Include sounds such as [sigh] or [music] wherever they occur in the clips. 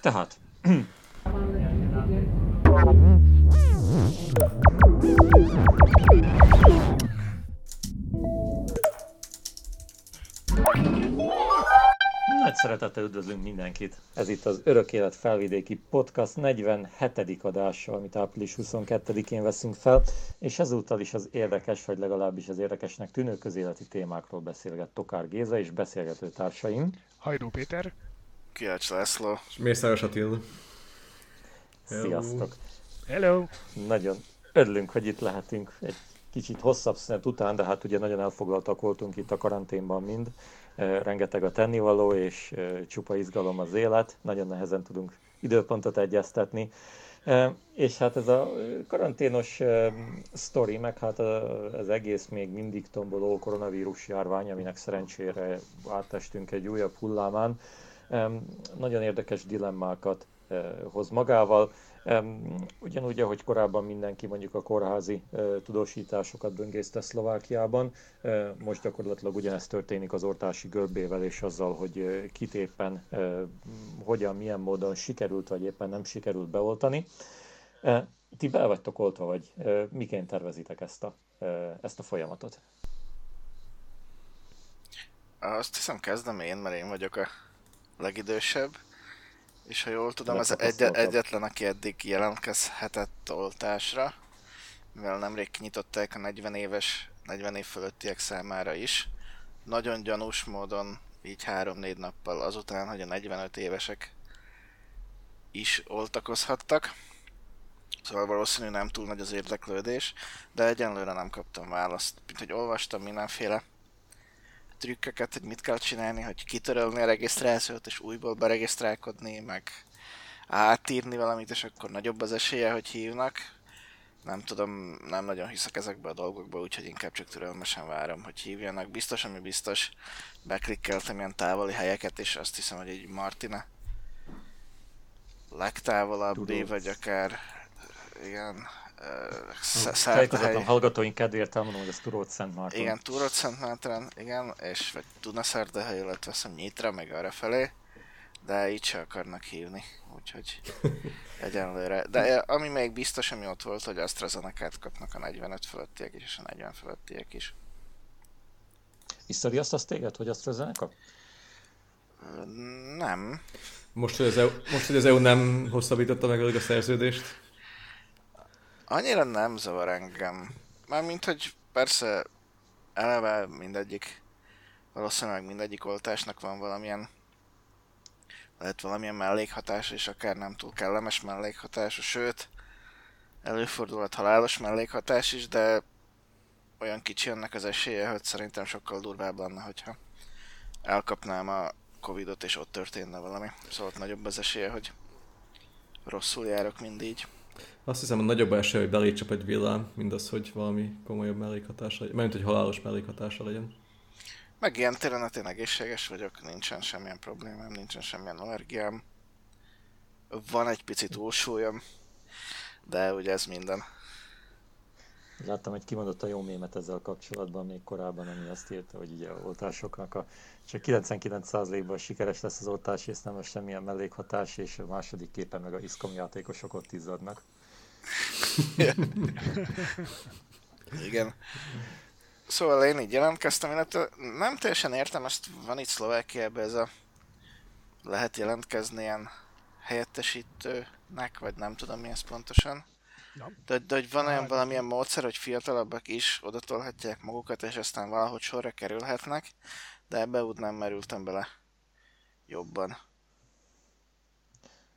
Tehát. Nagy szeretettel üdvözlünk mindenkit! Ez itt az Örök Élet Felvidéki Podcast 47. adása, amit április 22-én veszünk fel, és ezúttal is az érdekes, vagy legalábbis az érdekesnek tűnő közéleti témákról beszélget Tokár Géza és beszélgető társaim. Hajdó Péter. Kiács László. És Mészáros Attila. Sziasztok! Hello! Nagyon örülünk, hogy itt lehetünk egy kicsit hosszabb szünet után, de hát ugye nagyon elfoglaltak voltunk itt a karanténban mind. Rengeteg a tennivaló, és csupa izgalom az élet. Nagyon nehezen tudunk időpontot egyeztetni. És hát ez a karanténos sztori, meg hát az egész még mindig tomboló koronavírus járvány, aminek szerencsére áttestünk egy újabb hullámán, nagyon érdekes dilemmákat hoz magával. Ugyanúgy, ahogy korábban mindenki mondjuk a kórházi tudósításokat böngészte Szlovákiában, most gyakorlatilag ugyanezt történik az ortási görbével és azzal, hogy kit éppen hogyan, milyen módon sikerült vagy éppen nem sikerült beoltani. Ti be vagytok oltva, vagy miként tervezitek ezt a, ezt a folyamatot? Azt hiszem kezdem én, mert én vagyok a legidősebb. És ha jól tudom, az egy, egyetlen, aki eddig jelentkezhetett oltásra, mivel nemrég kinyitották a 40 éves, 40 év fölöttiek számára is. Nagyon gyanús módon, így 3-4 nappal azután, hogy a 45 évesek is oltakozhattak. Szóval valószínű nem túl nagy az érdeklődés, de egyenlőre nem kaptam választ. Mint hogy olvastam mindenféle trükköket, hogy mit kell csinálni, hogy kitörölni a regisztrációt és újból beregisztrálkodni, meg átírni valamit, és akkor nagyobb az esélye, hogy hívnak. Nem tudom, nem nagyon hiszek ezekbe a dolgokba, úgyhogy inkább csak türelmesen várom, hogy hívjanak. Biztos, ami biztos, beklikkeltem ilyen távoli helyeket, és azt hiszem, hogy egy Martina legtávolabbi, vagy akár igen, Tájékozatlan hallgatóink kedvéért elmondom, hogy ez Turót Szent Márton. Igen, Turót Szent Márton, igen, és vagy Dunaszerdahely, illetve azt Nyitra, meg arra felé, de így se akarnak hívni, úgyhogy [laughs] egyenlőre. De ami még biztos, ami ott volt, hogy AstraZeneca-t kapnak a 45 fölöttiek is, és a 40 fölöttiek is. Visszadi azt azt téged, hogy AstraZeneca? Nem. Most, hogy az EU, most, hogy az EU nem hosszabbította meg a szerződést? Annyira nem zavar engem. Mármint, hogy persze eleve mindegyik, valószínűleg mindegyik oltásnak van valamilyen lehet valamilyen mellékhatás, és akár nem túl kellemes mellékhatás, sőt, előfordulhat halálos mellékhatás is, de olyan kicsi ennek az esélye, hogy szerintem sokkal durvább lenne, hogyha elkapnám a Covidot, és ott történne valami. Szóval nagyobb az esélye, hogy rosszul járok mindig. Azt hiszem, a nagyobb esély, hogy belécsap egy villám, mint az, hogy valami komolyabb mellékhatása legyen. Mert hogy halálos mellékhatása legyen. Meg ilyen téren én egészséges vagyok, nincsen semmilyen problémám, nincsen semmilyen allergiám. Van egy picit túlsúlyom, de ugye ez minden. Láttam egy kimondott a jó mémet ezzel kapcsolatban még korábban, ami azt írta, hogy ugye a oltásoknak a, csak 99%-ban sikeres lesz az oltás, és nem lesz semmilyen mellékhatás, és a második képen meg a iszkomjátékosok ott izzadnak. Igen. Szóval én így jelentkeztem, illetve nem teljesen értem, ezt van itt Szlovákiában ez a lehet jelentkezni ilyen helyettesítőnek, vagy nem tudom mi ez pontosan. De, de hogy van olyan valamilyen módszer, hogy fiatalabbak is odatolhatják magukat, és aztán valahogy sorra kerülhetnek, de ebbe úgy nem merültem bele jobban.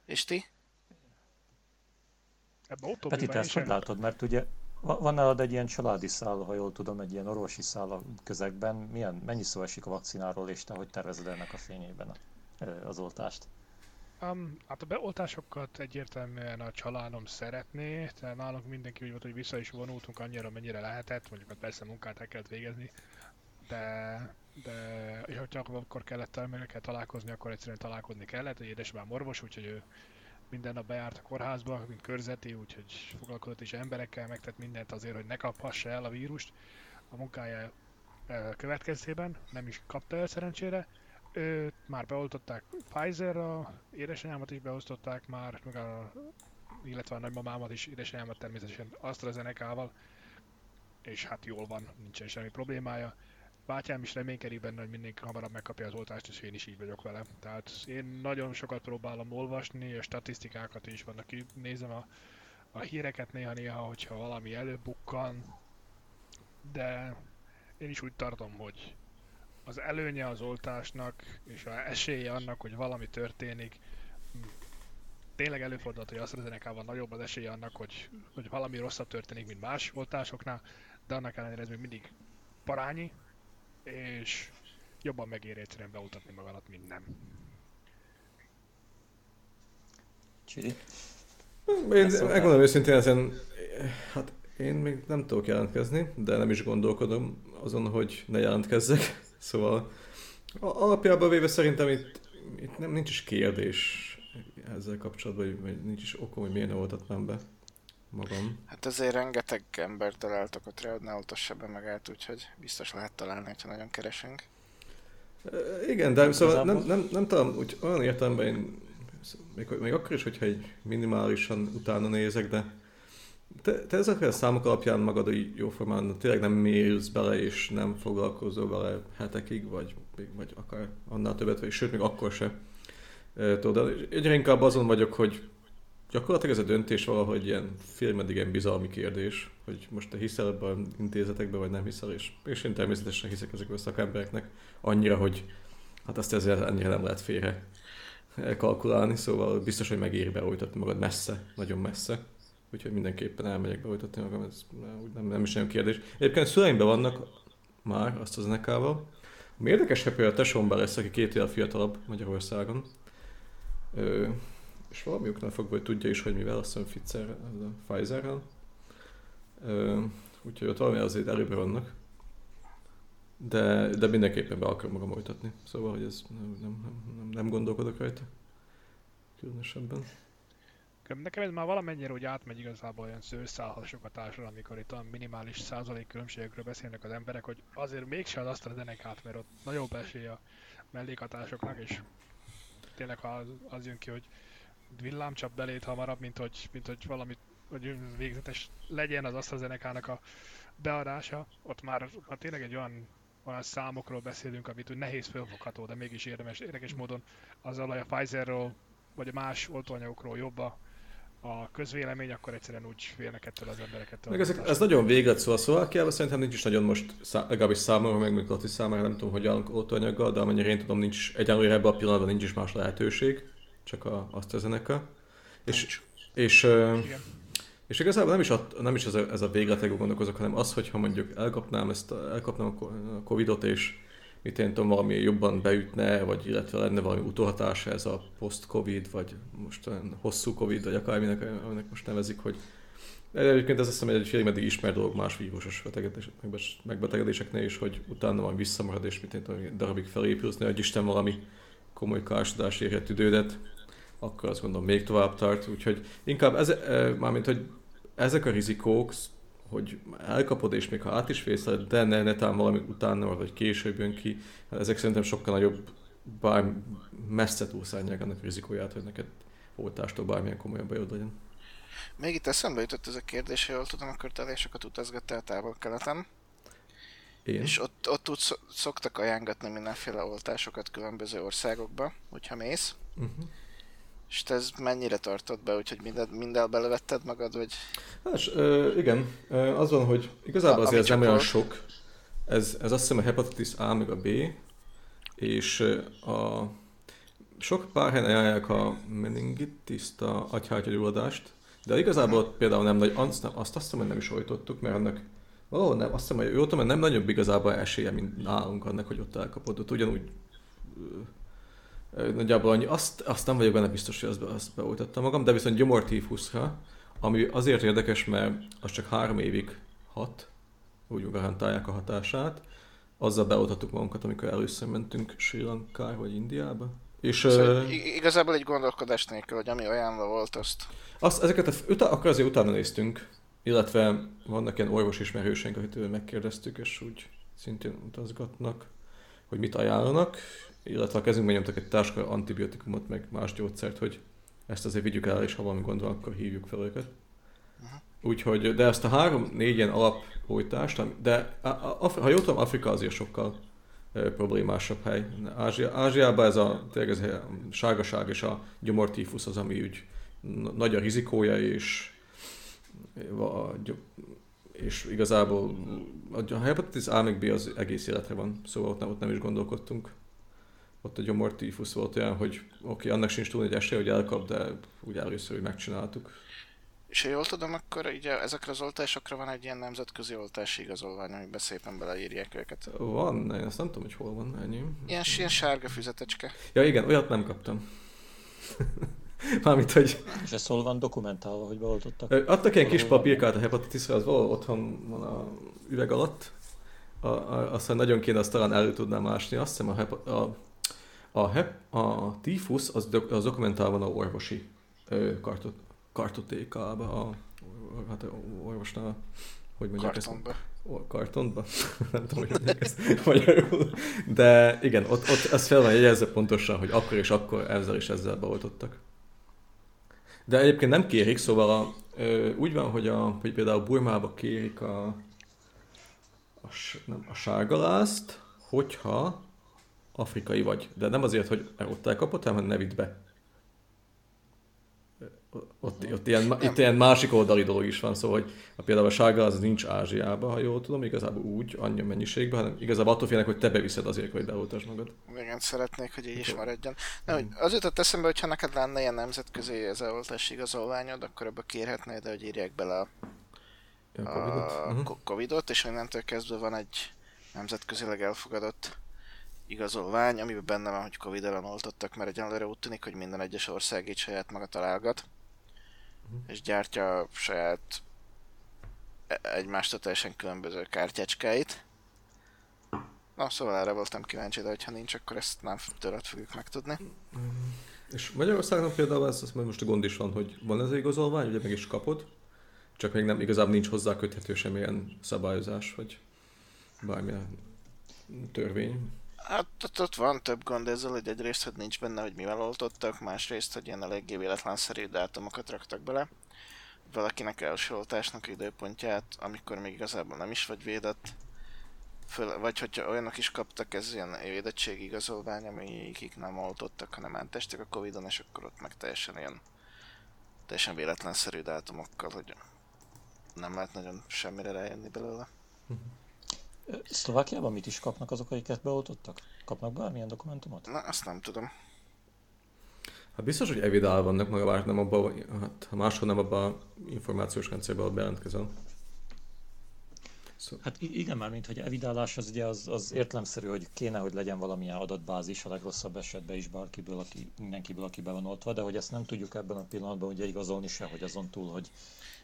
És ti? Peti, te ezt hogy látod? Mert ugye van nálad egy ilyen családi száll, ha jól tudom, egy ilyen orvosi a közegben. Milyen, mennyi szó esik a vakcináról, és te hogy tervezed ennek a fényében a, az oltást? Um, hát a beoltásokat egyértelműen a családom szeretné, tehát nálunk mindenki úgy volt, hogy vissza is vonultunk annyira, mennyire lehetett, mondjuk hát persze munkát el kellett végezni, de, de hogyha akkor kellett termelőkkel találkozni, akkor egyszerűen találkozni kellett, egy édesapám orvos, úgyhogy ő minden nap bejárt a kórházba, mint körzeti, úgyhogy foglalkozott is emberekkel, megtett mindent azért, hogy ne kaphassa el a vírust a munkája következtében, nem is kapta el szerencsére, Őt már beoltották Pfizer, a édesanyámat is beosztották már, meg a, illetve a nagymamámat is, édesanyámat természetesen AstraZeneca-val, és hát jól van, nincsen semmi problémája. Bátyám is reménykedik benne, hogy mindenki hamarabb megkapja az oltást, és én is így vagyok vele. Tehát én nagyon sokat próbálom olvasni, a statisztikákat is vannak, nézem a, a híreket néha-néha, hogyha valami előbukkan, de én is úgy tartom, hogy az előnye az oltásnak, és a esélye annak, hogy valami történik, tényleg előfordulhat, hogy AstraZeneca-van nagyobb az esélye annak, hogy, hogy valami rosszabb történik, mint más oltásoknál, de annak ellenére ez még mindig parányi, és jobban megéri egyszerűen beoltatni magadat, mint nem. Csiri? Én megmondom őszintén ezen, hát én még nem tudok jelentkezni, de nem is gondolkodom azon, hogy ne jelentkezzek. [laughs] Szóval alapjában véve szerintem itt, itt nem, nincs is kérdés ezzel kapcsolatban, vagy nincs is okom, hogy miért ne oltatnám be magam. Hát azért rengeteg ember találtak hogy ne oltassa be magát, úgyhogy biztos lehet találni, ha nagyon keresünk. Igen, de szóval nem, nem, nem tudom, úgy olyan értelemben én, még, még akkor is, hogyha egy minimálisan utána nézek, de te, te ezekre a számok alapján magad jóformán tényleg nem mérsz bele, és nem foglalkozol vele hetekig, vagy, vagy akár annál többet, vagy sőt, még akkor se. Tudod, egyre inkább azon vagyok, hogy gyakorlatilag ez a döntés valahogy ilyen filmedig ilyen bizalmi kérdés, hogy most te hiszel ebben intézetekben, vagy nem hiszel, és, és én természetesen hiszek ezekben a szakembereknek annyira, hogy hát azt ezért annyira nem lehet félre kalkulálni, szóval biztos, hogy megéri beoltatni magad messze, nagyon messze. Úgyhogy mindenképpen elmegyek beoltatni magam, ez nem, nem is nagyon kérdés. Egyébként szüleimben vannak már azt az nekával. Ami érdekes, hogy a tesómban lesz, aki két év fiatalabb Magyarországon. És valami oknál fogva, hogy tudja is, hogy mivel, azt hiszem Pfizer, a Pfizer-rel. úgyhogy ott valami azért előbbre vannak. De, de mindenképpen be akarom magam oltatni. Szóval, hogy ez nem, nem, nem, nem gondolkodok rajta. Különösebben. Nekem ez már valamennyire úgy átmegy igazából olyan szőrszálhasogatásra, amikor itt olyan minimális százalék különbségekről beszélnek az emberek, hogy azért mégse az azt a mert ott nagyobb esély a mellékhatásoknak, és tényleg az, az jön ki, hogy villámcsap belét hamarabb, mint hogy, mint hogy valami hogy végzetes legyen az AstraZeneca-nak a beadása, ott már ha tényleg egy olyan, olyan számokról beszélünk, amit úgy nehéz felfogható, de mégis érdemes, érdekes módon azzal, hogy a Pfizerről vagy a más oltóanyagokról jobb a, a közvélemény, akkor egyszerűen úgy félnek ettől az embereket. Meg ezek, ez nagyon véget szól a Szlovákiában, szerintem nincs is nagyon most, szá, legalábbis számomra, meg még Laci számára, nem tudom, hogy állunk oltóanyaggal, de amennyire én tudom, nincs egyelőre ebben a pillanatban nincs is más lehetőség csak a AstraZeneca. És, és, és igazából nem is, a, nem is ez a, ez a végletekben gondolkozok, hanem az, hogyha mondjuk elkapnám, ezt, elkapnám a Covidot, és mit én tudom, valami jobban beütne, vagy illetve lenne valami utóhatása ez a post-covid, vagy most olyan hosszú covid, vagy akárminek, aminek most nevezik, hogy Egyébként ez azt hiszem egy félig meddig ismert dolog más vírusos megbetegedéseknél is, hogy utána van visszamarad, és mit én tudom, darabig felépülsz, hogy Isten valami komoly károsodás érhet idődet, akkor azt gondolom még tovább tart, úgyhogy inkább ez, mármint, hogy ezek a rizikók, hogy elkapod, és még ha át is vészel, de ne, netán valami utána, vagy később jön ki, hát ezek szerintem sokkal nagyobb, bár messze túlszárnyák annak rizikóját, hogy neked oltástól bármilyen komolyabb bajod legyen. Még itt eszembe jutott ez a kérdés, hogy jól tudom, akkor te sokat utazgattál távol-keleten. Én? És ott, ott úgy szoktak ajánlatni mindenféle oltásokat különböző országokba, hogyha mész. Uh-huh. És te ez mennyire tartott be, úgyhogy minden, minden belevetted magad, vagy? Hát, ö, igen, az van, hogy igazából azért ez nem olyan sok. Ez, ez azt hiszem a hepatitis A meg a B, és a sok pár helyen ajánlják a meningitis a agyhártyagyulladást, de igazából ott például nem nagy, azt, azt, azt hiszem, hogy nem is oltottuk, mert annak valahol nem, azt hiszem, hogy jó tudom, nem nagyobb igazából esélye, mint nálunk annak, hogy ott elkapod. Ott ugyanúgy nagyjából annyi, azt, azt nem vagyok benne biztos, hogy azt, azt beoltattam magam, de viszont gyomortífuszra, ami azért érdekes, mert az csak három évig hat, úgy garantálják a hatását, azzal beoltattuk magunkat, amikor először mentünk Sri Lankára vagy Indiába. És, szóval uh, igazából egy gondolkodás nélkül, hogy ami ajánlva volt, azt... azt ezeket a, utána, akkor azért utána néztünk, illetve vannak ilyen orvos ismerőseink, akit megkérdeztük, és úgy szintén utazgatnak hogy mit ajánlanak, illetve a kezünkben nyomtak egy táska antibiotikumot, meg más gyógyszert, hogy ezt azért vigyük el, és ha valami gond van, akkor hívjuk fel őket. Úgyhogy, de ezt a három-négy ilyen alapoltást, de ha jól tudom, Afrika azért sokkal problémásabb hely. Ázsia, Ázsiában ez a, tényleg ez a sárgaság és a gyomortífusz az, ami úgy nagy a rizikója, és, és igazából a hepatitis A meg B az egész életre van, szóval ott nem, ott nem is gondolkodtunk. Ott a gyomortífusz volt olyan, hogy oké, okay, annak sincs túl egy esélye, hogy elkap, de úgy először, hogy megcsináltuk. És ha jól tudom, akkor ugye ezekre az oltásokra van egy ilyen nemzetközi oltási igazolvány, amiben szépen beleírják őket. Van, én azt nem tudom, hogy hol van ennyi. Ilyen, ilyen sárga füzetecske. Ja igen, olyat nem kaptam. [laughs] Mármint, hogy... És ez hol van dokumentálva, hogy beoltottak? Adtak ilyen kis papírkát a hepatitisra, az valahol otthon van a üveg alatt. A, a, aztán nagyon kéne azt talán elő tudnám másni. Azt hiszem a, hepa, a, a, hep, a tífusz az, do, az dokumentálva van a orvosi ö, kartot, kartotékába, a, hát a orvosnál, hogy mondják Kartonba. ezt? Kartonba? [laughs] Nem tudom, hogy mondják ezt [laughs] magyarul. De igen, ott, ott ez fel van jegyezve pontosan, hogy akkor és akkor ezzel és ezzel beoltottak. De egyébként nem kérik, szóval a, ö, úgy van, hogy, a, hogy például Burmába kérik a, a, nem, a sárgalázt, hogyha afrikai vagy. De nem azért, hogy ott elkapott, hanem ne vidd be. Ott, ott ilyen, itt ilyen másik oldali dolog is van, szóval hogy a például a sárga az nincs Ázsiában, ha jól tudom, igazából úgy, annyi mennyiségben, hanem igazából attól félnek, hogy te beviszed azért, hogy beoltasd magad. Igen, szeretnék, hogy így is maradjon. Nem, hogy az jutott eszembe, hogy ha neked lenne ilyen nemzetközi ez oltási igazolványod, akkor ebbe kérhetnéd, hogy írják bele a, a Covid-ot, a uh-huh. COVID-ot és innentől kezdve van egy nemzetközileg elfogadott igazolvány, amiben benne van, hogy Covid ellen oltottak, mert egyenlőre úgy tűnik, hogy minden egyes ország így saját maga találgat és gyártja saját e- egymástól teljesen különböző kártyácskáit. Na, szóval erre voltam kíváncsi, de hogyha nincs, akkor ezt nem tőled fogjuk megtudni. És Magyarországon például ez, az most a gond is van, hogy van ez igazolvány, ugye meg is kapod, csak még nem igazából nincs hozzá köthető semmilyen szabályozás, vagy bármilyen törvény. Hát ott, ott van több gond ezzel, hogy egyrészt, hogy nincs benne, hogy mivel oltottak, másrészt, hogy ilyen eléggé véletlenszerű dátumokat raktak bele. Valakinek első oltásnak időpontját, amikor még igazából nem is vagy védett. Föl, vagy hogyha olyanok is kaptak, ez ilyen védettségi igazolvány, amikik nem oltottak, hanem mentestek a Covid-on, és akkor ott meg teljesen ilyen teljesen véletlenszerű dátumokkal, hogy nem lehet nagyon semmire rájönni belőle. Szlovákiában mit is kapnak azok, akiket beoltottak? Kapnak bármilyen dokumentumot? Na, azt nem tudom. Hát biztos, hogy evidál vannak, maga nem abban, hát ha máshol nem abban a információs rendszerben, ahol bejelentkezel. Szóval. Hát igen, már mint hogy evidálás az ugye az, az értelemszerű, hogy kéne, hogy legyen valamilyen adatbázis a legrosszabb esetben is bárkiből, aki, mindenkiből, aki be van oltva, de hogy ezt nem tudjuk ebben a pillanatban ugye igazolni se, hogy azon túl, hogy,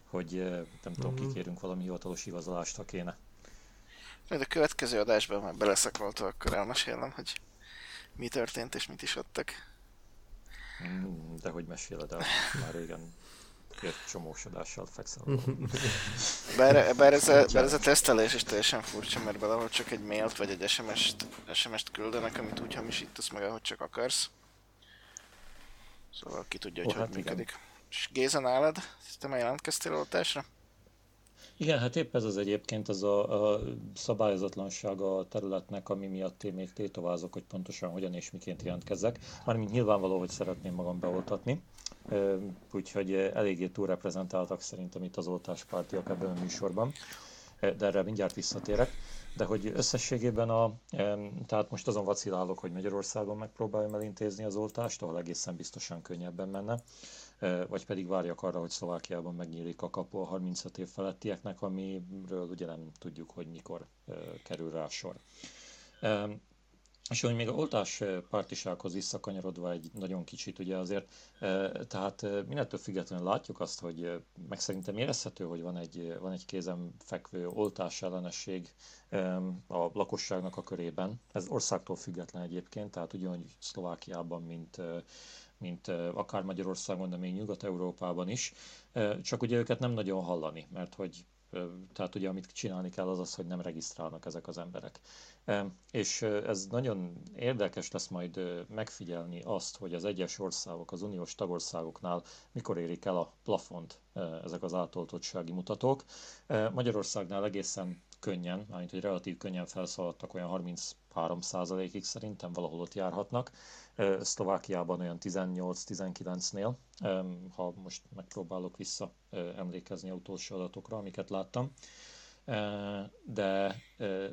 hogy nem tudom, mm-hmm. kikérünk valami hivatalos igazolást, ha kéne. Majd a következő adásban már beleszakolta, akkor elmesélem, hogy mi történt és mit is adtak. Mm, de hogy meséled el, már régen egy csomós adással fekszel. bár, bár, ez a, bár ez a tesztelés is teljesen furcsa, mert valahol csak egy mailt vagy egy SMS-t, SMS-t küldenek, amit úgy hamisítasz meg, ahogy csak akarsz. Szóval ki tudja, hogy oh, hogy hát működik. Igen. És Géza nálad? Te már jelentkeztél oltásra? Igen, hát épp ez az egyébként az a, a szabályozatlanság a területnek, ami miatt én még tétovázok, hogy pontosan hogyan és miként jelentkezzek. Mármint nyilvánvaló, hogy szeretném magam beoltatni, úgyhogy eléggé túlreprezentáltak szerintem itt az oltáspártiak ebben a műsorban, de erre mindjárt visszatérek. De hogy összességében a, tehát most azon vacilálok, hogy Magyarországon megpróbáljam elintézni az oltást, ahol egészen biztosan könnyebben menne vagy pedig várjak arra, hogy Szlovákiában megnyílik a kapu a 35 év felettieknek, amiről ugye nem tudjuk, hogy mikor kerül rá sor. És hogy még a oltás pártisághoz visszakanyarodva egy nagyon kicsit, ugye azért, tehát mindettől függetlenül látjuk azt, hogy meg szerintem érezhető, hogy van egy, van egy kézen fekvő oltás ellenesség a lakosságnak a körében. Ez országtól független egyébként, tehát ugyanúgy Szlovákiában, mint mint akár Magyarországon, de még Nyugat-Európában is. Csak ugye őket nem nagyon hallani, mert hogy Tehát ugye amit csinálni kell az az, hogy nem regisztrálnak ezek az emberek. És ez nagyon érdekes lesz majd megfigyelni azt, hogy az egyes országok, az uniós tagországoknál mikor érik el a plafont ezek az átoltottsági mutatók. Magyarországnál egészen könnyen, mármint hogy relatív könnyen felszaladtak, olyan 33%-ig szerintem valahol ott járhatnak. Szlovákiában olyan 18-19-nél, ha most megpróbálok vissza emlékezni a utolsó adatokra, amiket láttam. De,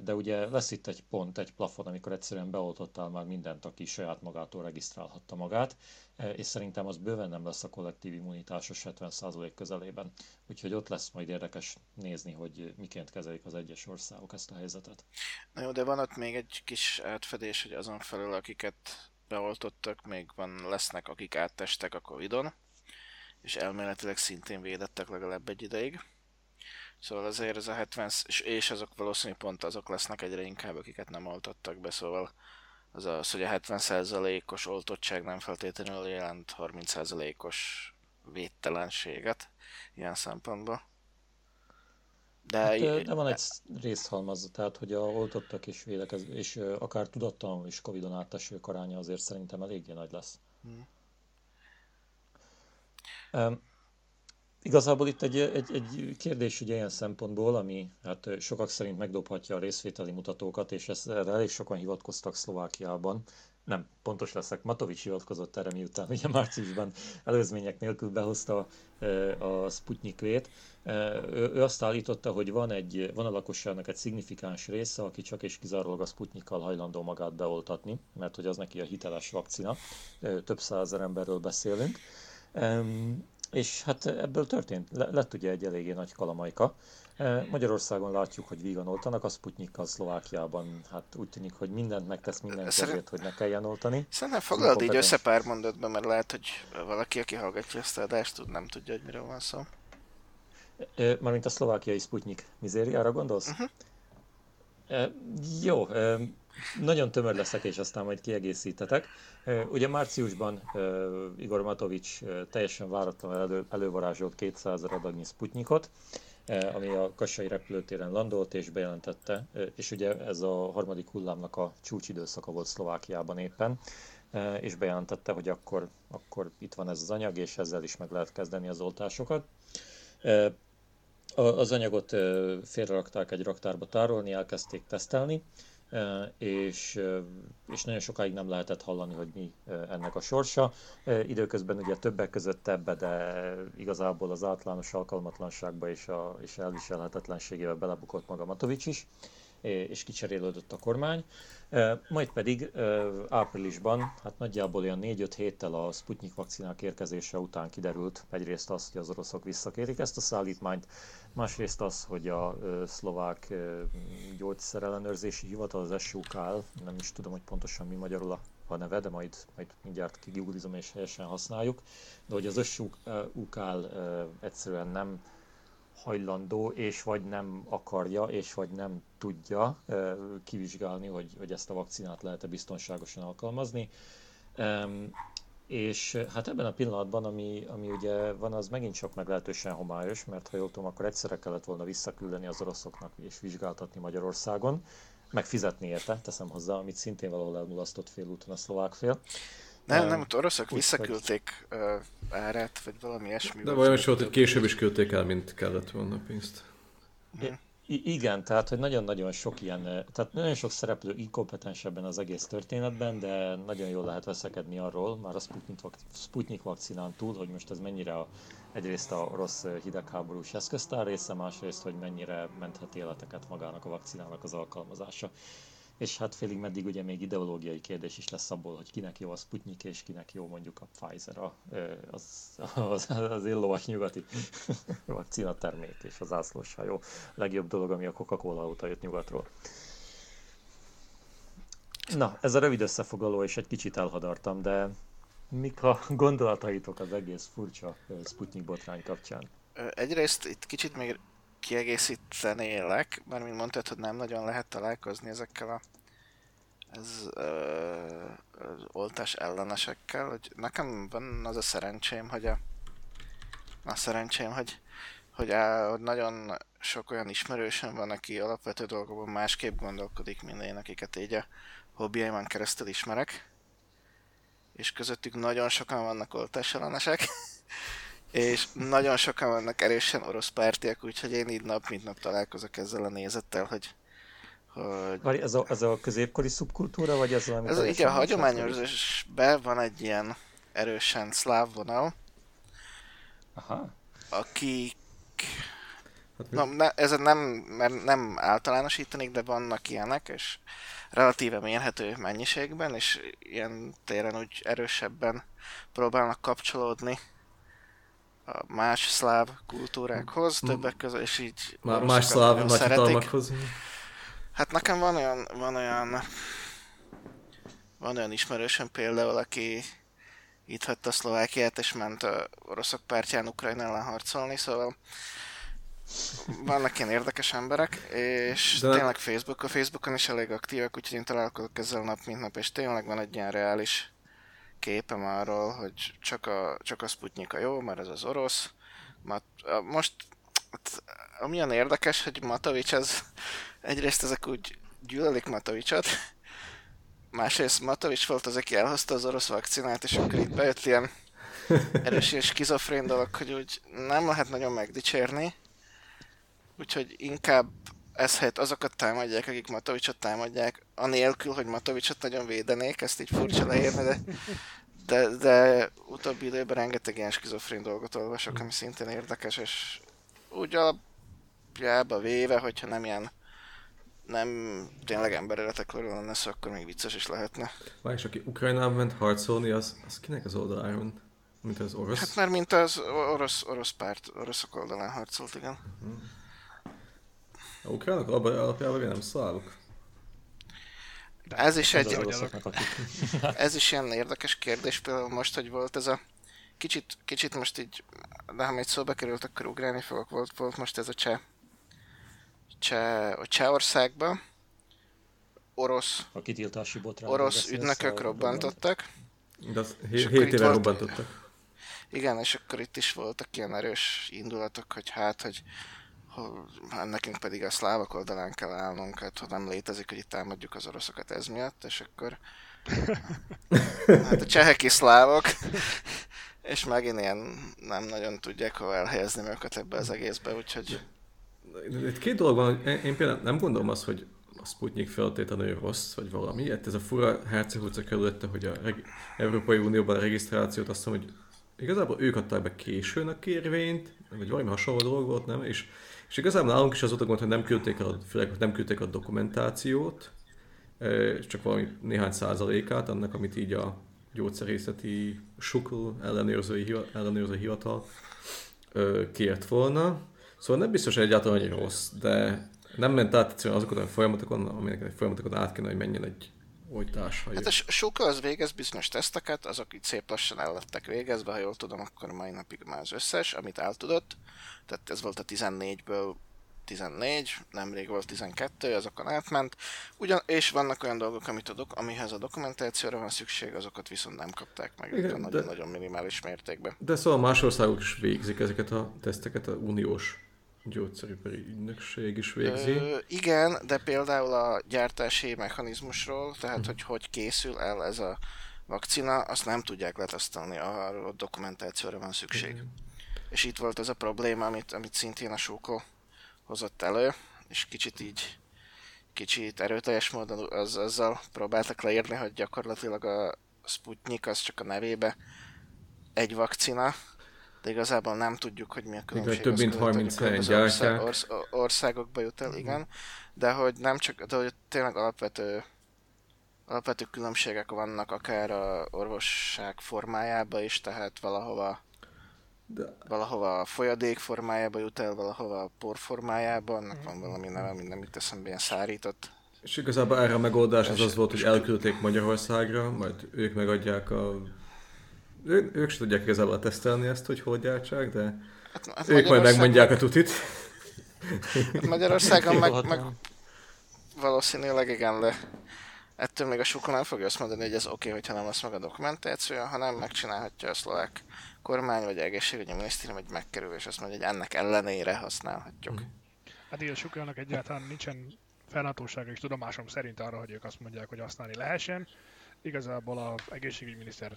de ugye lesz itt egy pont, egy plafon, amikor egyszerűen beoltottál már mindent, aki saját magától regisztrálhatta magát, és szerintem az bőven nem lesz a kollektív immunitásos 70% közelében. Úgyhogy ott lesz majd érdekes nézni, hogy miként kezelik az egyes országok ezt a helyzetet. Na jó, de van ott még egy kis átfedés, hogy azon felül, akiket beoltottak, még van, lesznek, akik áttestek a Covid-on, és elméletileg szintén védettek legalább egy ideig. Szóval azért ez a 70, és, azok valószínűleg pont azok lesznek egyre inkább, akiket nem oltottak be, szóval az az, hogy a 70%-os oltottság nem feltétlenül jelent 30%-os védtelenséget ilyen szempontból. De, hát, de van egy részhalmaz, tehát hogy a oltottak és védekez, és akár tudatlanul is Covid-on áttesők aránya azért szerintem eléggé nagy lesz. Hmm. Um, igazából itt egy, egy, egy kérdés ugye ilyen szempontból, ami hát sokak szerint megdobhatja a részvételi mutatókat, és ezt erre elég sokan hivatkoztak Szlovákiában, nem, pontos leszek, Matovics hivatkozott erre, miután ugye márciusban előzmények nélkül behozta a Sputnik-vét. Ő, ő azt állította, hogy van, egy, van a lakosságnak egy szignifikáns része, aki csak és kizárólag a Sputnikkal hajlandó magát beoltatni, mert hogy az neki a hiteles vakcina. Több százezer emberről beszélünk. És hát ebből történt, lett ugye egy eléggé nagy kalamajka. Magyarországon látjuk, hogy vígan oltanak, a Sputnikkal Szlovákiában hát úgy tűnik, hogy mindent megtesz mindenki Szerint... azért, hogy ne kelljen oltani. Szerintem foglald így össze pár mondatban, mert lehet, hogy valaki, aki hallgatja ezt a adást, tud, nem tudja, hogy miről van szó. Mármint a szlovákiai Sputnik mizériára gondolsz? Uh-huh. E, jó, e, nagyon tömör leszek, és aztán majd kiegészítetek. Ugye márciusban Igor Matovics teljesen váratlanul elő, elővarázsolt 200 adagnyi Sputnikot, ami a Kassai repülőtéren landolt, és bejelentette, és ugye ez a harmadik hullámnak a csúcsidőszaka volt Szlovákiában éppen, és bejelentette, hogy akkor, akkor itt van ez az anyag, és ezzel is meg lehet kezdeni az oltásokat. Az anyagot félrerakták egy raktárba tárolni, elkezdték tesztelni, és, és nagyon sokáig nem lehetett hallani, hogy mi ennek a sorsa. Időközben ugye többek között ebbe, de igazából az általános alkalmatlanságba és, a, és elviselhetetlenségével belebukott maga Matovics is és kicserélődött a kormány. Majd pedig áprilisban, hát nagyjából olyan 4-5 héttel a Sputnik vakcinák érkezése után kiderült egyrészt az, hogy az oroszok visszakérik ezt a szállítmányt, másrészt az, hogy a szlovák gyógyszerellenőrzési hivatal, az SUKL, nem is tudom, hogy pontosan mi magyarul a a neve, de majd, majd mindjárt kigooglizom és helyesen használjuk, de hogy az SUKL egyszerűen nem hajlandó, és vagy nem akarja, és vagy nem tudja kivizsgálni, hogy, hogy ezt a vakcinát lehet-e biztonságosan alkalmazni. És hát ebben a pillanatban, ami, ami ugye van, az megint csak meglehetősen homályos, mert ha jól tudom, akkor egyszerre kellett volna visszaküldeni az oroszoknak és vizsgáltatni Magyarországon, meg fizetni érte, teszem hozzá, amit szintén valahol elmulasztott félúton a szlovák fél. Nem, nem, ott oroszok visszaküldték uh, árát, vagy valami ilyesmi. De vajon is volt, hogy később is küldték el, mint kellett volna pénzt. I- igen, tehát hogy nagyon-nagyon sok ilyen, tehát nagyon sok szereplő inkompetens ebben az egész történetben, de nagyon jól lehet veszekedni arról, már a Sputnik, Sputnik vakcinán túl, hogy most ez mennyire a, egyrészt a rossz hidegháborús eszköztár része, másrészt, hogy mennyire menthet életeket magának a vakcinának az alkalmazása és hát félig meddig ugye még ideológiai kérdés is lesz abból, hogy kinek jó a Sputnik, és kinek jó mondjuk a Pfizer, a, az, az, az illovas nyugati [laughs] vakcina termék, és az ászlós jó legjobb dolog, ami a Coca-Cola óta jött nyugatról. Na, ez a rövid összefoglaló, és egy kicsit elhadartam, de mik a gondolataitok az egész furcsa Sputnik botrány kapcsán? Egyrészt itt kicsit még kiegészítenélek, mert mint mondtad, hogy nem nagyon lehet találkozni ezekkel a ez ö, az oltás ellenesekkel, hogy nekem van az a szerencsém, hogy a, a szerencsém, hogy, hogy, á, hogy nagyon sok olyan ismerősöm van, aki alapvető dolgokban másképp gondolkodik, mint én, akiket így a hobbiaimon keresztül ismerek. És közöttük nagyon sokan vannak oltásellenesek. [laughs] és nagyon sokan vannak erősen orosz pártiak, úgyhogy én így nap mint nap találkozok ezzel a nézettel, hogy hogy... Ez a, ez a középkori szubkultúra, vagy ez valami? Ez igen, a hagyományosban van egy ilyen erősen szláv vonal, Aha. akik Hát Na, ne, ezen nem, mert nem általánosítanék, de vannak ilyenek, és relatíve mérhető mennyiségben, és ilyen téren úgy erősebben próbálnak kapcsolódni a más szláv kultúrákhoz, többek között, és így... Má, más szláv nagyhatalmakhoz. Hát nekem van olyan, van olyan, van olyan ismerősöm például, aki itt hagyta Szlovákiát, és ment a oroszok pártján Ukrajna ellen harcolni, szóval vannak ilyen érdekes emberek, és De... tényleg Facebook, a Facebookon is elég aktívak, úgyhogy én találkozok ezzel nap mint nap, és tényleg van egy ilyen reális képem arról, hogy csak a, csak a Sputnik a jó, mert ez az orosz. Most hát, amilyen érdekes, hogy Matovics ez egyrészt ezek úgy gyűlölik Matovicsot, másrészt Matovics volt az, aki elhozta az orosz vakcinát, és akkor itt bejött ilyen erős és skizofrén dolog, hogy úgy nem lehet nagyon megdicsérni, úgyhogy inkább ez helyett azokat támadják, akik Matovicsot támadják, anélkül, hogy Matovicsot nagyon védenék, ezt így furcsa leírni, de, de, de utóbbi időben rengeteg ilyen skizofrén dolgot olvasok, ami szintén érdekes, és úgy alapjába véve, hogyha nem ilyen nem tényleg emberéletekről lenne szó, akkor még vicces is lehetne. Vagy és aki Ukrajnában ment harcolni, az, az kinek az oldaláron? Mint az orosz? Hát már mint az orosz, orosz párt, oroszok oldalán harcolt, igen. Uh-huh. A ukránok alapjában nem szlávok. De ez is egy... [laughs] ez is ilyen érdekes kérdés, például most, hogy volt ez a... Kicsit, kicsit most így, de ha még szóba került, akkor ugrálni fogok. Volt, volt most ez a cseh Cseh, Csehországban orosz, a kitiltási botrán orosz ügynökök robbantottak. De az 7 éve robbantottak. Igen, és akkor itt is voltak ilyen erős indulatok, hogy hát, hogy nekünk pedig a szlávak oldalán kell állnunk, hát ha nem létezik, hogy itt támadjuk az oroszokat ez miatt, és akkor hát a csehek is szlávok, és megint ilyen nem nagyon tudják hova elhelyezni őket ebbe az egészbe, úgyhogy... Itt két dolog van, én például nem gondolom azt, hogy a Sputnik feltétlenül rossz, vagy valami. Hát ez a fura hercehúca kerülette, hogy a reg- Európai Unióban a regisztrációt azt mondom, hogy igazából ők adták be későn a kérvényt, vagy valami hasonló dolog volt, nem? És és igazából nálunk is az volt a gond, hogy nem küldték a, főleg, nem küldték a dokumentációt, csak valami néhány százalékát annak, amit így a gyógyszerészeti sukl ellenőrzői, ellenőrző hivatal kért volna. Szóval nem biztos, hogy egyáltalán hogy rossz, de nem ment át egyszerűen azokon a folyamatokon, egy folyamatokon át kéne, hogy menjen egy oltás. Ha hát a sokkal az végez bizonyos teszteket, azok itt szép lassan el lettek végezve, ha jól tudom, akkor mai napig már az összes, amit el tudott. Tehát ez volt a 14-ből 14, nemrég volt 12, azokon átment. Ugyan, és vannak olyan dolgok, amit a dok- amihez a dokumentációra van szükség, azokat viszont nem kapták meg Igen, nagyon-nagyon minimális mértékben. De szóval más országok is végzik ezeket a teszteket, a uniós gyógyszeripari ügynökség is végzi. Ö, igen, de például a gyártási mechanizmusról, tehát uh-huh. hogy hogy készül el ez a vakcina, azt nem tudják letesztelni, arról a dokumentációra van szükség. Uh-huh. És itt volt ez a probléma, amit, amit szintén a Sóko hozott elő, és kicsit így kicsit erőteljes módon az, azzal próbáltak leírni, hogy gyakorlatilag a Sputnik az csak a nevébe egy vakcina, de igazából nem tudjuk, hogy mi a különbség. Igen, több mint 30 helyen gyártják. Orsz, országokba jut el, igen. De hogy nem csak, de hogy tényleg alapvető alapvető különbségek vannak akár a orvosság formájába is, tehát valahova de... valahova a folyadék formájába jut el, valahova a por formájába, annak van valami neve, ami nem itt eszembe ilyen szárított. És igazából erre a megoldás az az volt, hogy elküldték Magyarországra, majd ők megadják a ő, ők sem tudják igazából tesztelni ezt, hogy hogy gyártsák, de hát, hát ők majd megmondják a tutit. Hát Magyarországon meg, meg valószínűleg igen, de ettől még a sokan nem fogja azt mondani, hogy ez oké, okay, hogyha nem lesz meg a dokumentációja, hanem megcsinálhatja a szlovák kormány vagy egészségügyi minisztérium, hogy megkerül, és azt mondja, hogy ennek ellenére használhatjuk. Mm. Hát így a Sukelnak egyáltalán nincsen felhatósága és tudomásom szerint arra, hogy ők azt mondják, hogy használni lehessen. Igazából a egészségügyminiszter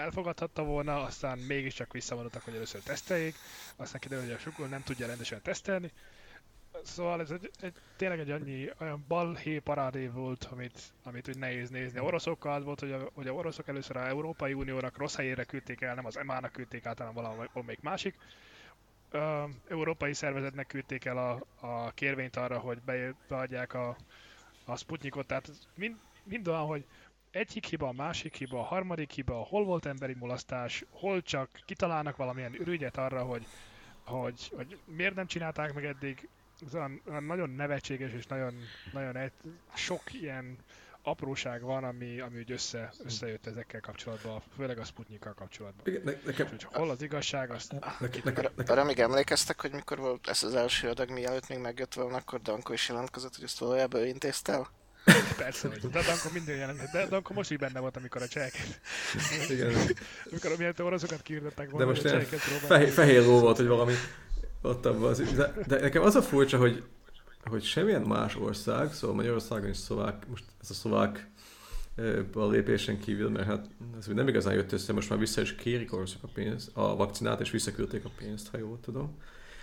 elfogadhatta volna, aztán mégiscsak visszavonultak, hogy először teszteljék, aztán kiderül, hogy a Sukul nem tudja rendesen tesztelni. Szóval ez egy, egy, tényleg egy annyi olyan balhé parádé volt, amit, amit úgy nehéz nézni. A oroszokkal az volt, hogy a, hogy a oroszok először a Európai Uniónak rossz helyére küldték el, nem az EMA-nak küldték át, hanem valamelyik másik. Uh, európai szervezetnek küldték el a, a kérvényt arra, hogy beadják a, a Sputnikot, tehát mind, mind olyan, hogy egyik hiba, a másik hiba, a harmadik hiba, hol volt emberi mulasztás, hol csak kitalálnak valamilyen ürügyet arra, hogy, hogy, hogy miért nem csinálták meg eddig. Ez olyan, olyan nagyon nevetséges és nagyon, nagyon egy, sok ilyen apróság van, ami, ami úgy össze, összejött ezekkel kapcsolatban, főleg a Sputnikkal kapcsolatban. Ne, nekem, hogy hol az igazság, azt... Nekem, nekem, nekem. Arra még emlékeztek, hogy mikor volt ez az első adag, mielőtt még megjött volna, akkor Danko is jelentkezett, hogy ezt valójában ő intézte el? Persze, hogy de Danko minden jelent. De Danko most is benne volt, amikor a cseheket. Igen. amikor miért oroszokat kiirdettek volna, De most ilyen fehér, fehér ló volt, hogy valami ott abban az, de, de, nekem az a furcsa, hogy, hogy semmilyen más ország, szóval Magyarországon is szlovák, most ez a szlovák a lépésen kívül, mert hát ez nem igazán jött össze, most már vissza is kérik oroszok a pénzt, a vakcinát, és visszaküldték a pénzt, ha jól tudom.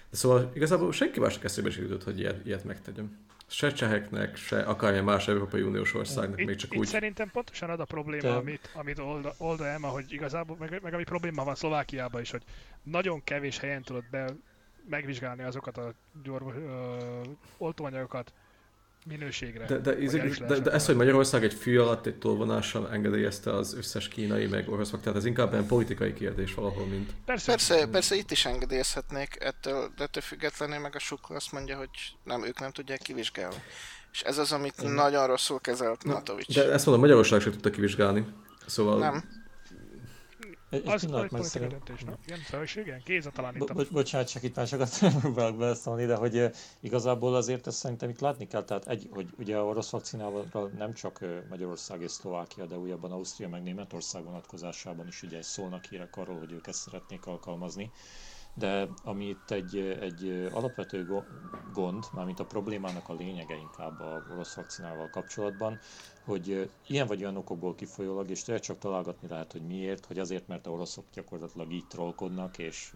De szóval igazából senki másnak eszébe sem jutott, hogy ilyet, ilyet megtegyem se cseheknek, se akármilyen más Európai Uniós országnak, itt, még csak itt úgy. szerintem pontosan az a probléma, Te... amit, amit Olda, Olda Emma, hogy igazából, meg, meg ami probléma van Szlovákiában is, hogy nagyon kevés helyen tudod be megvizsgálni azokat a gyors, ö, oltóanyagokat, minőségre. De, de, de, de, de ez, hogy Magyarország egy fű alatt egy tolvonással engedélyezte az összes kínai meg orosz tehát ez inkább egy politikai kérdés valahol, mint... Persze, persze, persze itt is engedélyezhetnék, ettől, de ettől függetlenül meg a sukla azt mondja, hogy nem, ők nem tudják kivizsgálni. És ez az, amit Igen. nagyon rosszul kezelt Matovics. De ezt mondom, Magyarország sem tudta kivizsgálni. Szóval... Nem. Egy, egy az pillanat, szerintem... döntés, no? Igen, szóval igen, Géza talán. Bo- bocsánat, csak itt már sokat [laughs] próbálok beleszólni, de hogy uh, igazából azért ezt szerintem itt látni kell, tehát egy, hogy ugye a orosz vakcinával nem csak Magyarország és Szlovákia, de újabban Ausztria meg Németország vonatkozásában is ugye szólnak hírek arról, hogy ők ezt szeretnék alkalmazni de ami itt egy, egy alapvető gond, mármint a problémának a lényege inkább a orosz vakcinával kapcsolatban, hogy ilyen vagy olyan okokból kifolyólag, és tényleg csak találgatni lehet, hogy miért, hogy azért, mert a oroszok gyakorlatilag így trollkodnak, és,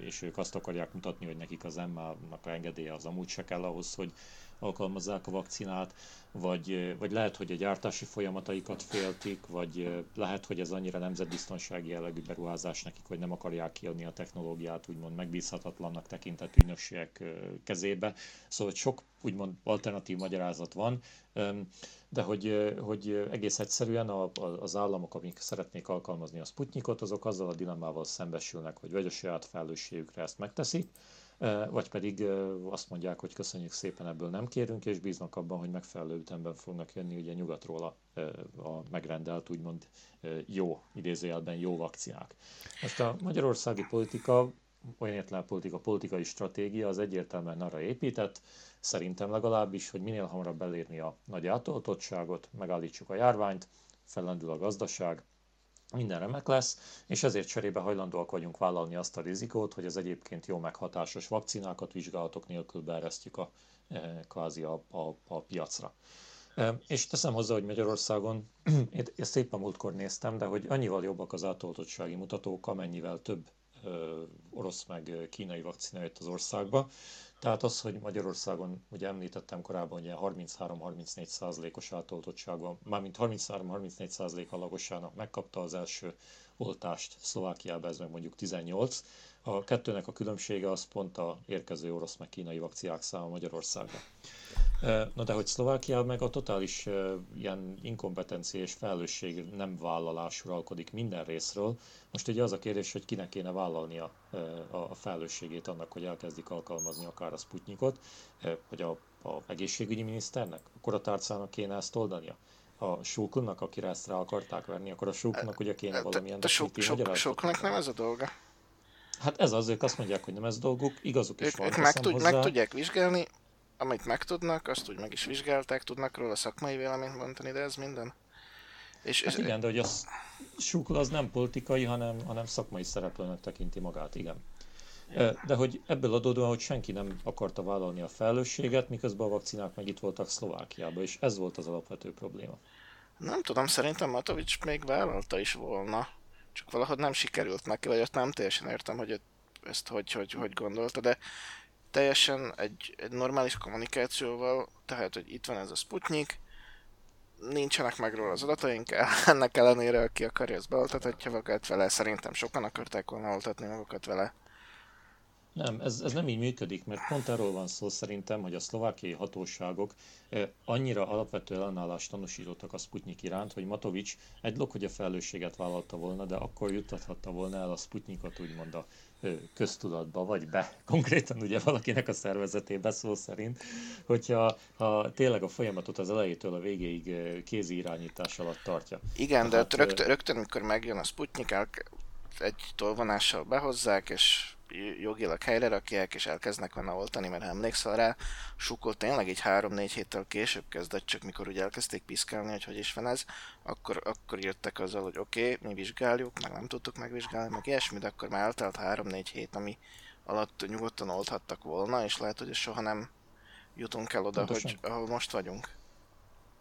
és ők azt akarják mutatni, hogy nekik az EMA-nak a engedélye az amúgy se kell ahhoz, hogy alkalmazzák a vakcinát, vagy, vagy lehet, hogy a gyártási folyamataikat féltik, vagy lehet, hogy ez annyira nemzetbiztonsági jellegű beruházás nekik, hogy nem akarják kiadni a technológiát, úgymond megbízhatatlannak tekintett ügynökségek kezébe. Szóval sok úgymond alternatív magyarázat van, de hogy, hogy egész egyszerűen az államok, amik szeretnék alkalmazni a Sputnikot, azok azzal a dilemmával szembesülnek, hogy vagy a saját felelősségükre ezt megteszik, vagy pedig azt mondják, hogy köszönjük szépen, ebből nem kérünk, és bíznak abban, hogy megfelelő ütemben fognak jönni ugye nyugatról a, a megrendelt, úgymond jó, idézőjelben jó vakcinák. Most a magyarországi politika, olyan értelme politika, politikai stratégia az egyértelműen arra épített, szerintem legalábbis, hogy minél hamarabb elérni a nagy átoltottságot, megállítsuk a járványt, fellendül a gazdaság, minden remek lesz, és ezért cserébe hajlandóak vagyunk vállalni azt a rizikót, hogy az egyébként jó meghatásos vakcinákat vizsgálatok nélkül beeresztjük a, e, kvázi a, a, a piacra. E, és teszem hozzá, hogy Magyarországon, [clears throat] én ezt éppen múltkor néztem, de hogy annyival jobbak az átoltottsági mutatók, amennyivel több e, orosz meg kínai vakcina jött az országba, tehát az, hogy Magyarországon, ugye említettem korábban, hogy 33-34 százalékos átoltottsága, mármint 33-34 százalék a lakosságnak megkapta az első oltást, Szlovákiában ez meg mondjuk 18. A kettőnek a különbsége az pont a érkező orosz meg kínai vakciák száma Magyarországra. Na de hogy Szlovákiában meg a totális ilyen inkompetencia és felelősség nem vállalás uralkodik minden részről. Most ugye az a kérdés, hogy kinek kéne vállalnia a felelősségét annak, hogy elkezdik alkalmazni akár a Sputnikot, hogy a, a egészségügyi miniszternek, a koratárcának kéne ezt oldania a Sókunnak, akire ezt rá akarták venni, akkor a Sókunnak ugye kéne valamilyen definitív magyarázatot. nem ez a dolga. Hát ez az, ők azt mondják, hogy nem ez dolguk, igazuk is ők, van. Ők meg, tud, meg tudják vizsgálni, amit megtudnak, azt úgy meg is vizsgálták, tudnak róla szakmai véleményt mondani, de ez minden. És, hát igen, de hogy a Sukla az nem politikai, hanem, hanem szakmai szereplőnek tekinti magát, igen. De hogy ebből adódóan, hogy senki nem akarta vállalni a felelősséget, miközben a vakcinák meg itt voltak Szlovákiában, és ez volt az alapvető probléma. Nem tudom, szerintem Matovics még vállalta is volna, csak valahogy nem sikerült neki, vagy ott nem teljesen értem, hogy ezt hogy, hogy, hogy gondolta, de teljesen egy, egy normális kommunikációval, tehát, hogy itt van ez a Sputnik, nincsenek meg róla az adataink, [laughs] ennek ellenére, aki akarja, az beoltathatja magát vele, szerintem sokan akarták volna oltatni magukat vele. Nem, ez, ez nem így működik, mert pont arról van szó szerintem, hogy a szlovákiai hatóságok eh, annyira alapvető ellenállást tanúsítottak a Sputnik iránt, hogy Matovics egy hogy a felelősséget vállalta volna, de akkor juttathatta volna el a Sputnikot úgymond a köztudatba, vagy be, [laughs] konkrétan ugye valakinek a szervezetébe szó szerint, hogyha ha tényleg a folyamatot az elejétől a végéig kézi irányítás alatt tartja. Igen, Tehát, de rögtön, rögtön, mikor megjön a Sputnik, egy tolvonással behozzák, és jogilag helyre rakják, és elkezdnek vele oltani, mert emlékszel rá, Sukó tényleg egy 3-4 héttel később kezdett, csak mikor ugye elkezdték piszkálni, hogy hogy is van ez, akkor, akkor jöttek azzal, hogy oké, okay, mi vizsgáljuk, meg nem tudtuk megvizsgálni, meg ilyesmi, de akkor már eltelt 3-4 hét, ami alatt nyugodtan oldhattak volna, és lehet, hogy soha nem jutunk el oda, Pontosan. hogy ahol most vagyunk.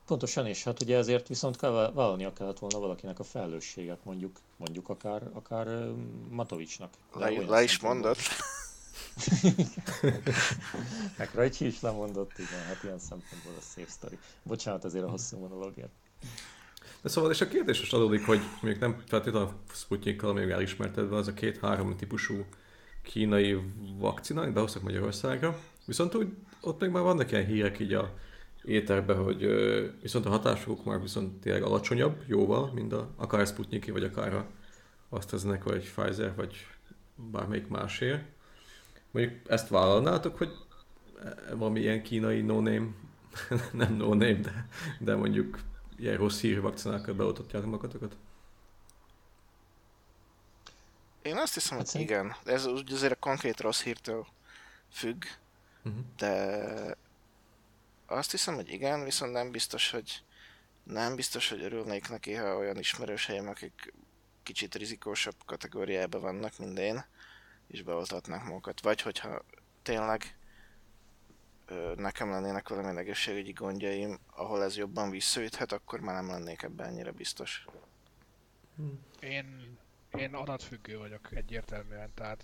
Pontosan, és hát ugye ezért viszont kell, vállalnia kellett volna valakinek a felelősséget, mondjuk, mondjuk akár, akár Matovicsnak. Le, le is mondott. Meg Rajcsi is lemondott, igen, hát ilyen szempontból a szép sztori. Bocsánat azért a hosszú monológiát. De szóval és a kérdés is adódik, hogy még nem feltétlenül a Sputnikkal még elismertedve az a két-három típusú kínai vakcina, behoztak Magyarországra. Viszont úgy, ott még már vannak ilyen hírek így a éterbe, hogy viszont a hatásuk már viszont tényleg alacsonyabb, jóval, mint a, akár Sputniki, vagy akár a AstraZeneca, vagy Pfizer, vagy bármelyik másé. Mondjuk ezt vállalnátok, hogy valami ilyen kínai no-name, [laughs] nem no-name, de, de mondjuk ilyen rossz hír vakcinákkal beoltatjátok magatokat? Én azt hiszem, hogy hát igen. Ez azért a konkrét rossz hírtől függ, uh-huh. de azt hiszem, hogy igen, viszont nem biztos, hogy nem biztos, hogy örülnék neki, ha olyan ismerőseim, akik kicsit rizikósabb kategóriában vannak, mint én, és beoltatnak magukat. Vagy hogyha tényleg ö, nekem lennének valami egészségügyi gondjaim, ahol ez jobban visszaüthet, akkor már nem lennék ebben ennyire biztos. Én, én adatfüggő vagyok egyértelműen, tehát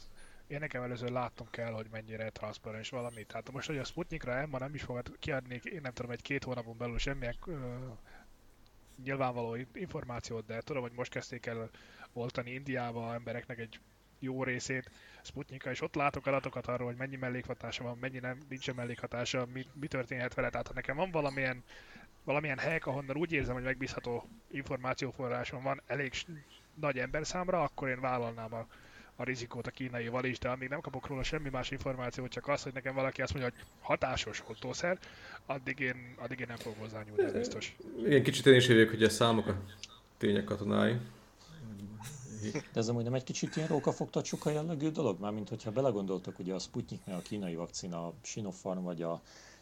én nekem először látnom kell, hogy mennyire transzparens valami. Tehát most, hogy a Sputnikra ma nem is fogad kiadni, én nem tudom, egy két hónapon belül semmilyen uh, nyilvánvaló információt, de tudom, hogy most kezdték el oltani Indiába embereknek egy jó részét Sputnika, és ott látok adatokat arról, hogy mennyi mellékhatása van, mennyi nem, nincs mellékhatása, mi, mi történhet vele. Tehát ha nekem van valamilyen, valamilyen hely, ahonnan úgy érzem, hogy megbízható információforrásom van elég nagy ember számra, akkor én vállalnám a a rizikót a kínaival is, de amíg nem kapok róla semmi más információt, csak az, hogy nekem valaki azt mondja, hogy hatásos oltószer, addig én, addig én nem fogok hozzányúlni, ez biztos. Igen, kicsit én is érjük, hogy a számok a tények katonái. De ez amúgy nem egy kicsit ilyen rókafogtatsuk a jellegű dolog? Mármint, hogyha belegondoltak, ugye a Sputniknél a kínai vakcina, a Sinopharm vagy a,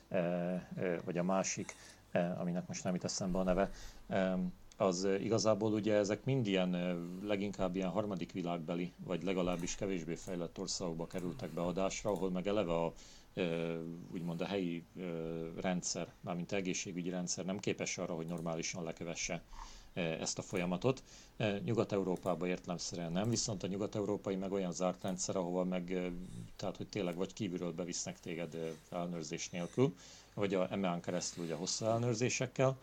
e, e, vagy a másik, e, aminek most nem itt eszembe a neve, e, az igazából ugye ezek mind ilyen, leginkább ilyen harmadik világbeli, vagy legalábbis kevésbé fejlett országokba kerültek beadásra, ahol meg eleve a, úgymond a helyi rendszer, mármint egészségügyi rendszer nem képes arra, hogy normálisan lekövesse ezt a folyamatot. Nyugat-Európában értelemszerűen nem, viszont a nyugat-európai meg olyan zárt rendszer, ahova meg, tehát hogy tényleg vagy kívülről bevisznek téged ellenőrzés nélkül, vagy a EMEA-n keresztül ugye hosszú ellenőrzésekkel,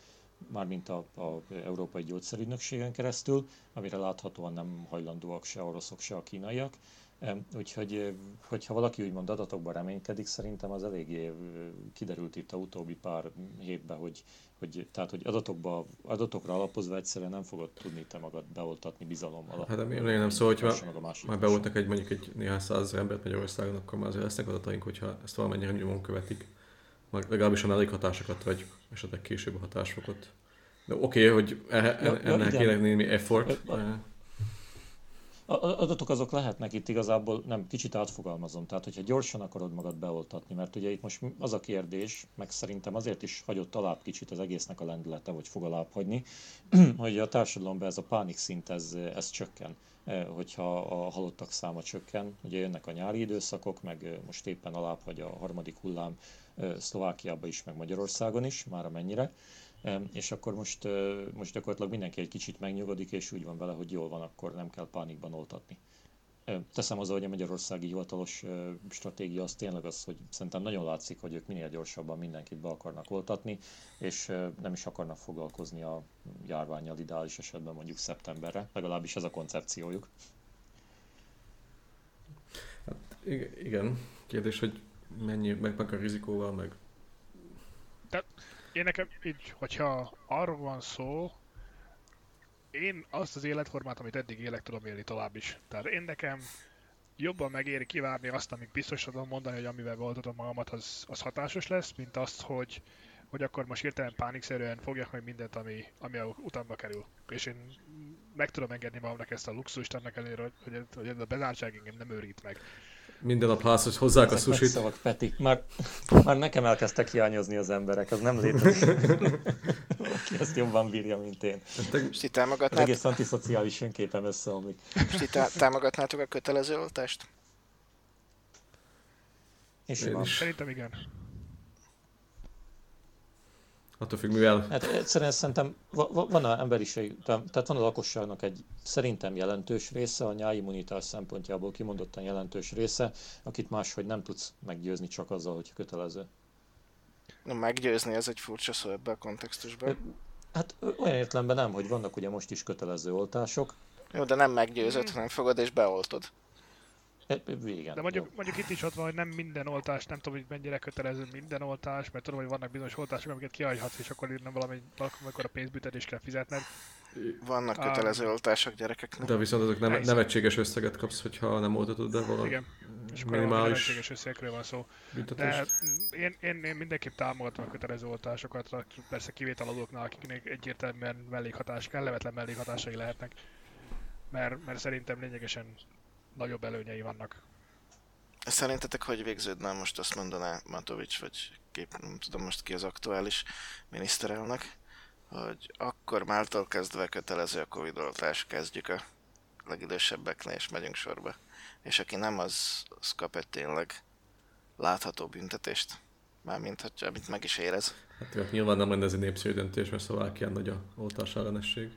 mármint a, a Európai Gyógyszerügynökségen keresztül, amire láthatóan nem hajlandóak se oroszok, se a kínaiak. Úgyhogy, hogyha valaki úgymond adatokban reménykedik, szerintem az eléggé kiderült itt a utóbbi pár hétben, hogy, hogy, tehát, hogy adatokba, adatokra alapozva egyszerűen nem fogod tudni te magad beoltatni bizalommal. Hát de miért nem szó, hogyha már beoltak egy mondjuk egy néhány százezer embert Magyarországon, akkor már azért lesznek adataink, hogyha ezt valamennyire nyomon követik legalábbis a mellékhatásokat, vagy esetleg később a hatásfokat. De oké, okay, hogy e- e- ennek ja, kéne némi effort. adatok azok lehetnek itt igazából, nem, kicsit átfogalmazom, tehát hogyha gyorsan akarod magad beoltatni, mert ugye itt most az a kérdés, meg szerintem azért is hagyott alább kicsit az egésznek a lendülete, vagy fog alább hagyni, [clears throat] hogy a társadalomban ez a pánik szint, ez, ez csökken hogyha a halottak száma csökken. Ugye jönnek a nyári időszakok, meg most éppen alább vagy a harmadik hullám Szlovákiában is, meg Magyarországon is, már amennyire és akkor most, most gyakorlatilag mindenki egy kicsit megnyugodik, és úgy van vele, hogy jól van, akkor nem kell pánikban oltatni. Teszem az, hogy a magyarországi hivatalos stratégia az tényleg az, hogy szerintem nagyon látszik, hogy ők minél gyorsabban mindenkit be akarnak oltatni, és nem is akarnak foglalkozni a járványjal ideális esetben mondjuk szeptemberre, legalábbis ez a koncepciójuk. Hát igen, kérdés, hogy mennyi, meg, meg a rizikóval, meg... De én nekem így, hogyha arról van szó, én azt az életformát, amit eddig élek, tudom élni tovább is. Tehát én nekem jobban megéri kivárni azt, amíg biztos tudom mondani, hogy amivel beoltatom magamat, az, az hatásos lesz, mint azt, hogy, hogy akkor most hirtelen pánikszerűen fogjak meg mindent, ami, ami utamba kerül. És én meg tudom engedni magamnak ezt a luxust, annak ellenére, hogy, hogy ez a bezártság engem nem őrít meg minden nap házhoz hozzák Ezek a susit. Szavak, Peti. Már, már nekem elkezdtek hiányozni az emberek, az nem létezik. Aki ezt jobban bírja, mint én. És ti támogatnád... egész antiszociális önképem összeomlik. És ti tá- támogatnátok a kötelező oltást? És én is. Szerintem igen. Attól függ, mivel... Hát egyszerűen szerintem van a emberiség, tehát van a lakosságnak egy szerintem jelentős része, a nyáimmunitás szempontjából kimondottan jelentős része, akit máshogy nem tudsz meggyőzni csak azzal, hogy kötelező. Na, meggyőzni, ez egy furcsa szó ebben a kontextusban. Hát olyan értelemben nem, hogy vannak ugye most is kötelező oltások. Jó, de nem meggyőzött, hanem fogod és beoltod. Igen. De mondjuk, mondjuk itt is ott van, hogy nem minden oltás, nem tudom, hogy mennyire kötelező minden oltás, mert tudom, hogy vannak bizonyos oltások, amiket kihagyhatsz, és akkor nem valami, akkor a pénzbüntetés kell fizetned. Vannak kötelező um, oltások gyerekeknek. De viszont azok nem, nevetséges összeget kapsz, hogyha nem oltatod, de valami Igen. És akkor minimális nevetséges összegekről van szó. De én, én, én, mindenképp támogatom a kötelező oltásokat, persze kivétel azoknál, akiknek egyértelműen mellékhatás, kellemetlen mellékhatásai lehetnek. Mert, mert szerintem lényegesen nagyobb előnyei vannak. Szerintetek hogy végződne most azt mondaná Matovics, vagy kép, nem tudom most ki az aktuális miniszterelnök, hogy akkor máltól kezdve kötelező a Covid oltás, kezdjük a legidősebbeknél, és megyünk sorba. És aki nem, az, az kap egy tényleg látható büntetést. Mármint, hogyha amit meg is érez. Hát nyilván nem lenne ez egy népszerű döntés, mert Szlovákián nagy a oltás ellenesség.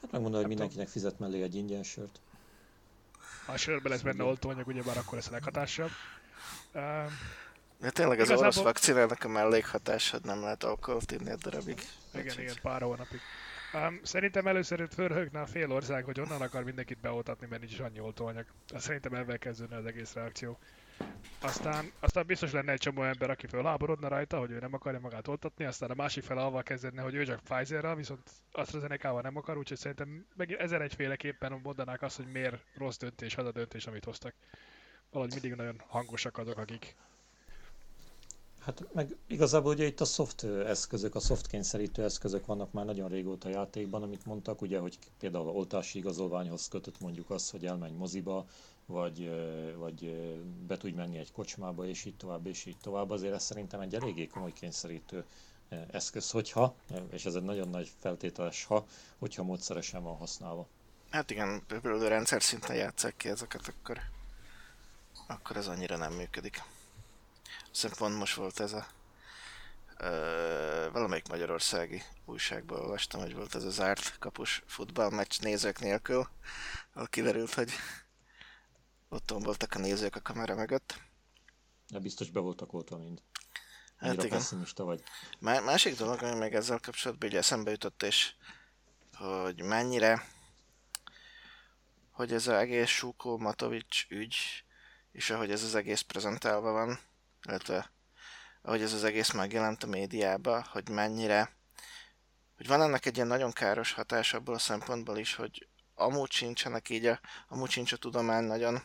Hát megmondom, hogy mindenkinek fizet mellé egy ingyen sört. Ha a sörbe lesz benne oltóanyag, ugyebár akkor lesz a leghatásabb. Uh, de tényleg az orosz vakcinának a mellékhatásod nem lehet alkoholt inni egy darabig. Igen, igen, pár hónapig. Um, szerintem először fölhögne a fél ország, hogy onnan akar mindenkit beoltatni, mert nincs annyi oltóanyag. Szerintem ebben kezdődne az egész reakció. Aztán, aztán biztos lenne egy csomó ember, aki fölháborodna rajta, hogy ő nem akarja magát oltatni, aztán a másik fel avval kezdődne, hogy ő csak Pfizer-rel, viszont AstraZeneca-val nem akar, úgyhogy szerintem meg ezer egyféleképpen mondanák azt, hogy miért rossz döntés az a döntés, amit hoztak. Valahogy mindig nagyon hangosak azok, akik Hát meg igazából ugye itt a soft eszközök, a soft kényszerítő eszközök vannak már nagyon régóta játékban, amit mondtak, ugye, hogy például oltási igazolványhoz kötött mondjuk az, hogy elmenj moziba, vagy, vagy be tudj menni egy kocsmába, és így tovább, és így tovább. Azért ez szerintem egy eléggé komoly kényszerítő eszköz, hogyha, és ez egy nagyon nagy feltételes ha, hogyha módszeresen van használva. Hát igen, például rendszer szinten játszák ki ezeket, akkor, akkor ez annyira nem működik. Szerintem pont most volt ez a ö, valamelyik magyarországi újságban olvastam, hogy volt ez a zárt kapus futballmeccs nézők nélkül, ahol kiderült, hogy ott voltak a nézők a kamera mögött. De biztos be voltak oltva mind. Hát igen. pessimista vagy. Má- másik dolog, ami még ezzel kapcsolatban ugye eszembe jutott, és hogy mennyire, hogy ez az egész Súkó Matovics ügy, és ahogy ez az egész prezentálva van, illetve ahogy ez az egész megjelent a médiába, hogy mennyire, hogy van ennek egy ilyen nagyon káros hatás abból a szempontból is, hogy amúgy sincsenek így a, amúgy sincs a tudomány nagyon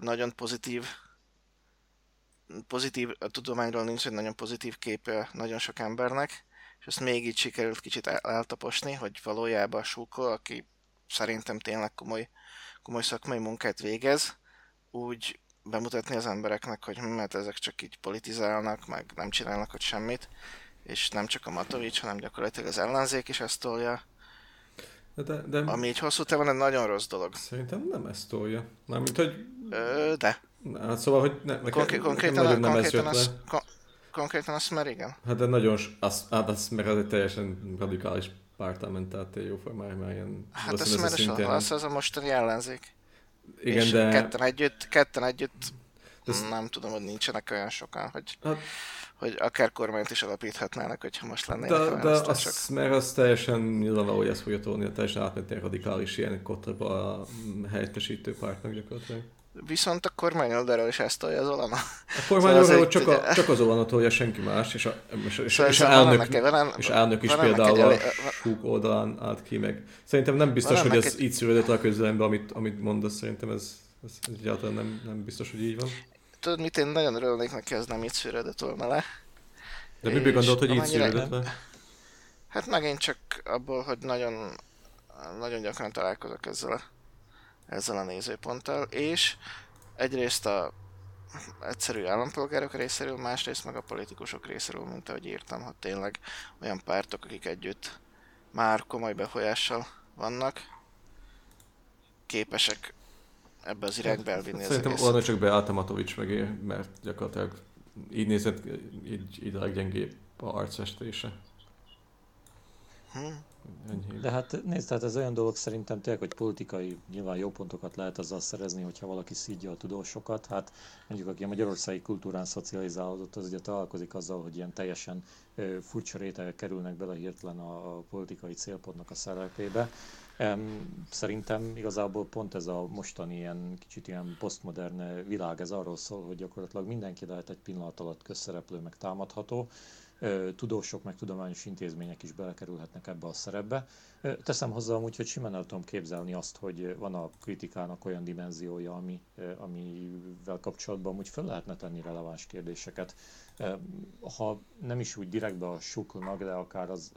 nagyon pozitív pozitív, a tudományról nincs egy nagyon pozitív képe nagyon sok embernek, és ezt még így sikerült kicsit eltaposni, hogy valójában a Suko, aki szerintem tényleg komoly, komoly szakmai munkát végez, úgy bemutatni az embereknek, hogy mert ezek csak így politizálnak, meg nem csinálnak ott semmit, és nem csak a Matovics, hanem gyakorlatilag az ellenzék is ezt tolja. De, de, ami így hosszú távon egy nagyon rossz dolog. Szerintem nem ezt tolja. Mármint, hogy... Ö, de. Hát szóval, hogy ne, nekem, Konkré- konkrétan, nekem nem konkrétan, ez az, kon- konkrétan azt már igen. Hát de nagyon, az, hát az, mert ez egy teljesen radikális pártál ment, tehát jóformán már ilyen... Hát ez már szintén... az, az a mostani ellenzék. Igen, és de... ketten együtt, ketten együtt de nem tudom, hogy nincsenek olyan sokan, hogy, hát, hogy akár kormányt is alapíthatnának, hogyha most lennének de, de az, mert az teljesen nyilvánvaló, hogy ez fogja tolni, teljesen átmenni radikális ilyen kotraba a helyettesítő pártnak gyakorlatilag. Viszont a kormány oldalról is ezt tolja az Olana. A kormány szóval oldalról csak, a, csak az Olana tolja, senki más, és, a, és, és, szóval és, a elnök, van, és elnök is például a Súk oldalán állt ki meg. Szerintem nem biztos, hogy ez egy... így szűrődött a közlembe, amit, amit mondasz, szerintem ez, ez egyáltalán nem, nem biztos, hogy így van. Tudod mit, én nagyon örülnék neki, ez nem így szűrődött volna le. De miből gondolt, hogy így szűrődött le? Hát megint csak abból, hogy nagyon, nagyon gyakran találkozok ezzel a ezzel a nézőponttal, és egyrészt a egyszerű állampolgárok részéről, másrészt meg a politikusok részéről, mint ahogy írtam, hogy tényleg olyan pártok, akik együtt már komoly befolyással vannak, képesek ebbe az irányba elvinni Szerintem az csak be Atamatovics megér, mert gyakorlatilag így nézett, így, így a leggyengébb a arcfestése. Hm. De hát nézd, tehát ez olyan dolog szerintem tényleg, hogy politikai nyilván jó pontokat lehet azzal szerezni, hogyha valaki szídja a tudósokat. Hát mondjuk, aki a magyarországi kultúrán szocializálódott, az ugye találkozik azzal, hogy ilyen teljesen ö, furcsa rétegek kerülnek bele hirtelen a, a politikai célpontnak a szerepébe. Szerintem igazából pont ez a mostani ilyen kicsit ilyen posztmodern világ, ez arról szól, hogy gyakorlatilag mindenki lehet egy pillanat alatt közszereplő, meg támadható, tudósok, meg tudományos intézmények is belekerülhetnek ebbe a szerepbe. Teszem hozzá amúgy, hogy simán el tudom képzelni azt, hogy van a kritikának olyan dimenziója, ami, amivel kapcsolatban úgy fel lehetne tenni releváns kérdéseket. Ha nem is úgy direktbe a suknak, de akár az,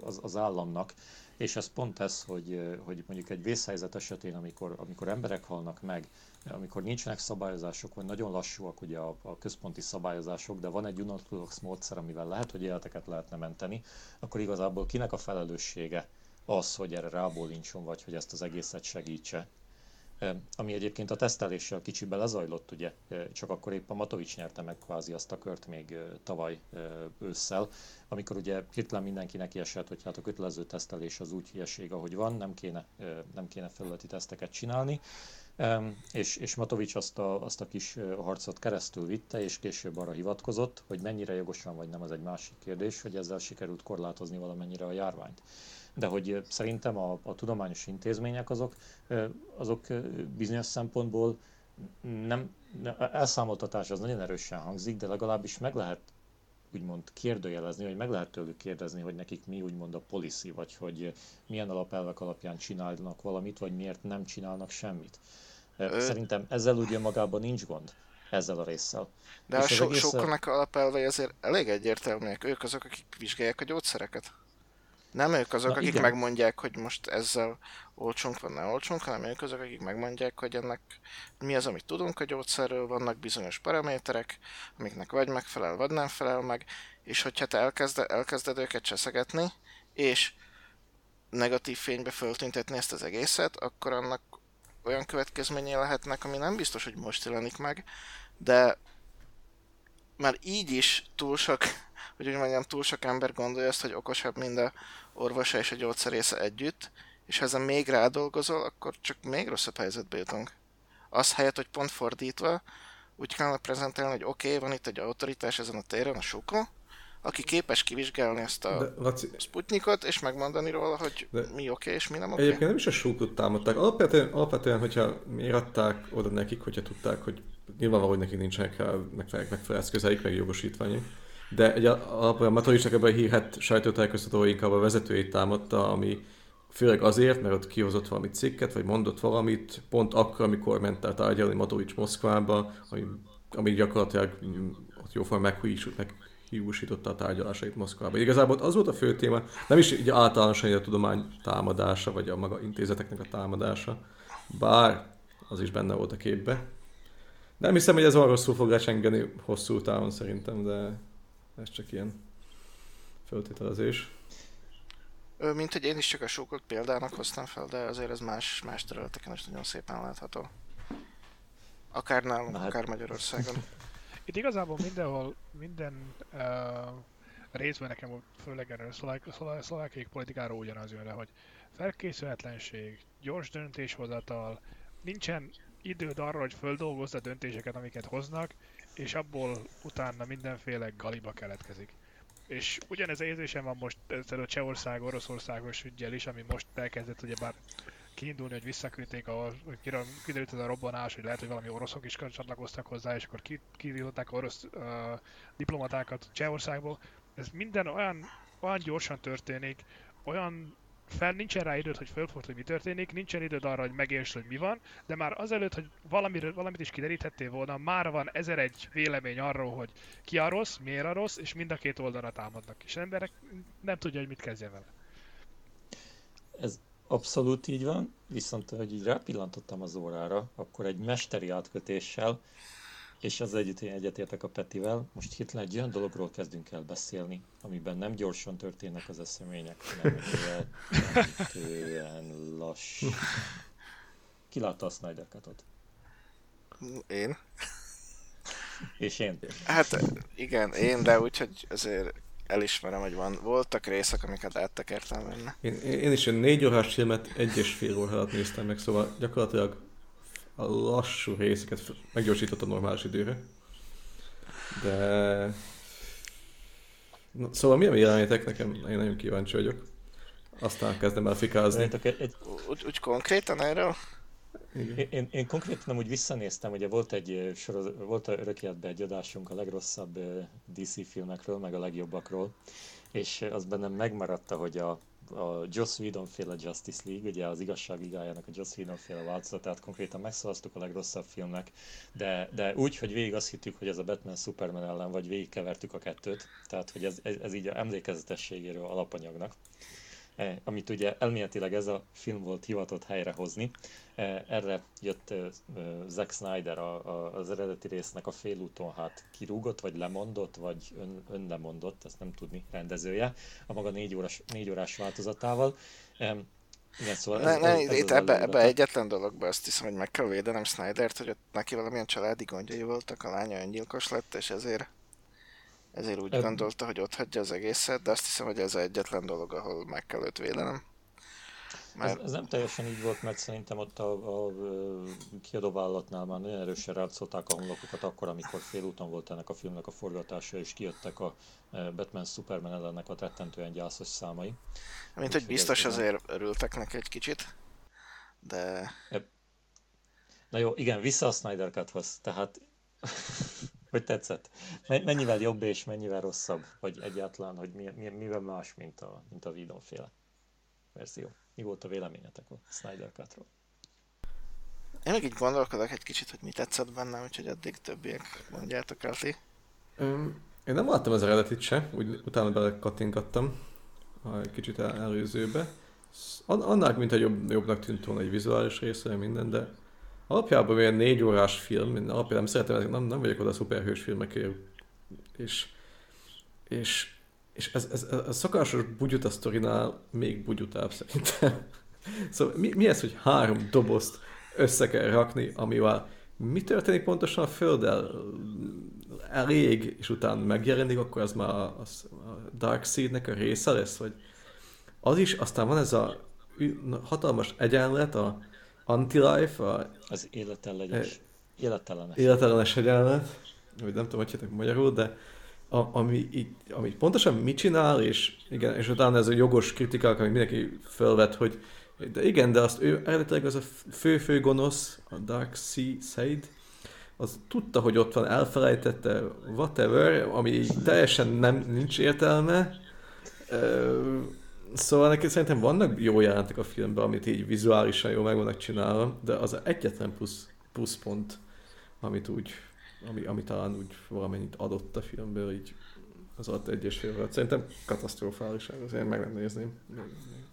az, az államnak, és ez pont ez, hogy, hogy mondjuk egy vészhelyzet esetén, amikor, amikor emberek halnak meg, amikor nincsenek szabályozások, vagy nagyon lassúak ugye a, a központi szabályozások, de van egy unorthodox módszer, amivel lehet, hogy életeket lehetne menteni, akkor igazából kinek a felelőssége az, hogy erre rábólincson, vagy hogy ezt az egészet segítse. Ami egyébként a teszteléssel kicsibe lezajlott, ugye, csak akkor épp a Matovics nyerte meg kvázi azt a kört még tavaly ősszel, amikor ugye hirtelen mindenkinek esett, hogy hát a kötelező tesztelés az úgy hülyeség, ahogy van, nem kéne, nem kéne felületi teszteket csinálni, és, és Matovics azt a, azt a kis harcot keresztül vitte, és később arra hivatkozott, hogy mennyire jogosan vagy nem, az egy másik kérdés, hogy ezzel sikerült korlátozni valamennyire a járványt. De hogy szerintem a, a tudományos intézmények azok, azok bizonyos szempontból nem, elszámoltatás az nagyon erősen hangzik, de legalábbis meg lehet úgymond kérdőjelezni, vagy meg lehet tőlük kérdezni, hogy nekik mi úgymond a policy, vagy hogy milyen alapelvek alapján csinálnak valamit, vagy miért nem csinálnak semmit. Szerintem ezzel ugye magában nincs gond, ezzel a résszel. De És a so- egész... soknak alapelvei azért elég egyértelműek. Ők azok, akik vizsgálják a gyógyszereket. Nem ők azok, Na, akik igen. megmondják, hogy most ezzel olcsunk van, ne olcsunk, hanem ők azok, akik megmondják, hogy ennek mi az, amit tudunk a gyógyszerről, vannak bizonyos paraméterek, amiknek vagy megfelel, vagy nem felel meg, és hogyha te elkezde, elkezded őket cseszegetni, és negatív fénybe föltüntetni ezt az egészet, akkor annak olyan következményei lehetnek, ami nem biztos, hogy most jelenik meg, de már így is túl sok, [laughs] hogy úgy mondjam, túl sok ember gondolja azt, hogy okosabb mind a orvosa és a gyógyszerésze együtt, és ha ezen még rádolgozol, akkor csak még rosszabb helyzetbe jutunk. Az helyett, hogy pont fordítva, úgy kellene prezentálni, hogy oké, okay, van itt egy autoritás ezen a téren, a Suko, aki képes kivizsgálni ezt a de, Laci... Sputnikot, és megmondani róla, hogy de... mi oké okay, és mi nem oké. Okay. Egyébként nem is a Sukot támadták. Alapvetően, alapvetően, hogyha miért adták oda nekik, hogyha tudták, hogy nyilvánvaló, hogy nekik nincsenek megfelelő, megfelelő eszközeik, meg jogosítványok. De egy alapvetően Matolicsnak ebben a hírhet sajtótájékoztató inkább a vezetőjét támadta, ami főleg azért, mert ott kihozott valami cikket, vagy mondott valamit, pont akkor, amikor ment el tárgyalni Matovics Moszkvába, ami, ami gyakorlatilag ott jóformán meghújult, meg hiúsította a tárgyalásait Moszkvába. Igazából az volt a fő téma, nem is így általánosan a tudomány támadása, vagy a maga intézeteknek a támadása, bár az is benne volt a képbe. Nem hiszem, hogy ez olyan rosszul fog lecsengeni hosszú távon szerintem, de ez csak ilyen föltételezés. Mint hogy én is csak a sókot példának hoztam fel, de azért ez más, más területeken is nagyon szépen látható. Akár nálunk, hát... akár Magyarországon. Itt igazából mindenhol, minden uh, részben nekem, főleg erről a szlovákiai politikáról ugyanaz jön hogy felkészületlenség, gyors döntéshozatal, nincsen időd arra, hogy földolgozz a döntéseket, amiket hoznak, és abból utána mindenféle galiba keletkezik. És ugyanez érzésem van most ezzel a Csehország, Oroszországos ügyel is, ami most elkezdett ugyebár kiindulni, hogy visszaküldték, a, hogy kiderült ez a robbanás, hogy lehet, hogy valami oroszok is csatlakoztak hozzá, és akkor kirították orosz uh, diplomatákat Csehországból. Ez minden olyan, olyan gyorsan történik, olyan fel nincsen rá időd, hogy fölfogd, hogy mi történik, nincsen időd arra, hogy megértsd, hogy mi van, de már azelőtt, hogy valamiről, valamit is kideríthettél volna, már van ezer egy vélemény arról, hogy ki a rossz, miért a rossz, és mind a két oldalra támadnak. És emberek nem tudja, hogy mit kezdje vele. Ez abszolút így van, viszont hogy így rápillantottam az órára, akkor egy mesteri átkötéssel és az együtt én egyetértek a Petivel. Most hirtelen egy olyan dologról kezdünk el beszélni, amiben nem gyorsan történnek az események, hanem rettentően lassú. Ki látta a Snyder Cut-ot? Én. És én. Hát igen, én, de úgyhogy azért elismerem, hogy van, voltak részek, amiket áttekertem benne. Én, én is egy négy órás filmet egy és fél óra alatt néztem meg, szóval gyakorlatilag a lassú részeket meggyorsított a normális időre. De... Na, szóval mi a véleményetek? Nekem én nagyon kíváncsi vagyok. Aztán kezdem el fikázni. Egy. Úgy, úgy konkrétan erről? Én, én, én konkrétan úgy visszanéztem, ugye volt egy soroz, volt a örökéletben egy adásunk a legrosszabb DC filmekről, meg a legjobbakról, és az bennem megmaradta, hogy a a Joss Whedon féle Justice League, ugye az igazságvigájának a Joss Whedon féle változatát konkrétan megszavaztuk a legrosszabb filmnek, de, de úgy, hogy végig azt hittük, hogy ez a Batman Superman ellen, vagy végigkevertük a kettőt, tehát hogy ez, ez, ez így a emlékezetességéről alapanyagnak. Eh, amit ugye elméletileg ez a film volt hivatott helyrehozni. Eh, erre jött eh, Zack Snyder a, a, az eredeti résznek a félúton hát kirúgott, vagy lemondott, vagy ön, ön lemondott, ezt nem tudni, rendezője, a maga négy, órás, négy órás változatával. Igen, szóval ne, ez, ne, ez, ez itt ebbe, ebbe egyetlen dologba azt hiszem, hogy meg kell védenem Snydert, hogy ott neki valamilyen családi gondjai voltak, a lánya öngyilkos lett, és ezért ezért úgy gondolta, hogy ott hagyja az egészet, de azt hiszem, hogy ez egyetlen dolog, ahol meg kell őt védenem. Mert... Ez, ez, nem teljesen így volt, mert szerintem ott a, a, kiadóvállalatnál már nagyon erősen rátszolták a honlapokat akkor, amikor félúton volt ennek a filmnek a forgatása, és kijöttek a Batman Superman ellennek a rettentően gyászos számai. Mint hogy biztos azért örültek neki egy kicsit, de... Na jó, igen, vissza a Snyder Cut-hoz, tehát hogy tetszett? Mennyivel jobb és mennyivel rosszabb? Vagy egyáltalán, hogy mi, mi, mivel más, mint a, mint a Whedon féle verzió? Mi volt a véleményetek a Snyder Cut-ról? Én még így gondolkodok egy kicsit, hogy mi tetszett benne, úgyhogy addig többiek mondjátok el ti. Um, én nem láttam az eredetit se, úgy utána bele kattingattam egy kicsit el, előzőbe. Annál, mint egy jobb, jobbnak tűnt volna egy vizuális része, minden, de alapjában olyan négy órás film, én alapjában nem szeretem, nem, nem vagyok oda szuperhős filmekért, és, és, és ez, ez, ez a szokásos bugyuta sztorinál még bugyutább szerintem. [laughs] Szóval mi, mi ez, hogy három dobozt össze kell rakni, amivel mi történik pontosan a Földdel? Elég, és utána megjelenik, akkor az már a, a Dark Seed-nek a része lesz, vagy az is, aztán van ez a hatalmas egyenlet a Anti-Life, a... Az életellenes. Életellenes. Életellenes egyenlet, vagy nem tudom, hogy hihetek magyarul, de a, ami, így, ami pontosan mit csinál, és igen, és utána ez a jogos kritikák, amit mindenki felvet, hogy de igen, de azt ő eredetileg az a fő-fő gonosz, a Dark Sea Side, az tudta, hogy ott van, elfelejtette, whatever, ami teljesen nem, nincs értelme. Szóval neki szerintem vannak jó jelentek a filmben, amit így vizuálisan jó meg vannak csinálva, de az egyetlen plusz, pont, amit úgy, ami, ami talán úgy valamennyit adott a filmből, így az alatt egy és. Szerintem katasztrofális, azért meg nem nézném.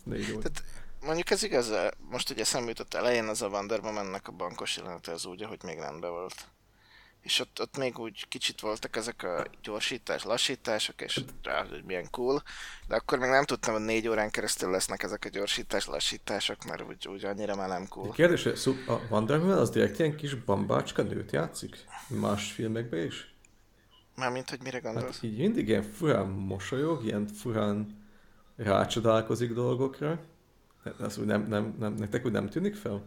Négy óra. Tehát mondjuk ez igaz, most ugye eszembe jutott elején az a Wonderba mennek a bankos jelenete az úgy, hogy még rendben volt. És ott, ott még úgy kicsit voltak ezek a gyorsítás, lassítások, és rá, hogy milyen cool. De akkor még nem tudtam, hogy négy órán keresztül lesznek ezek a gyorsítás, lassítások, mert úgy, úgy annyira már nem cool. A kérdés, hogy a Wonder Woman az direkt ilyen kis bambácska nőt játszik? Más filmekben is? Mármint, hogy mire gondolsz? Hát így mindig ilyen furán mosolyog, ilyen furán rácsodálkozik dolgokra. Ez úgy nem, nem, nem, nektek úgy nem tűnik fel?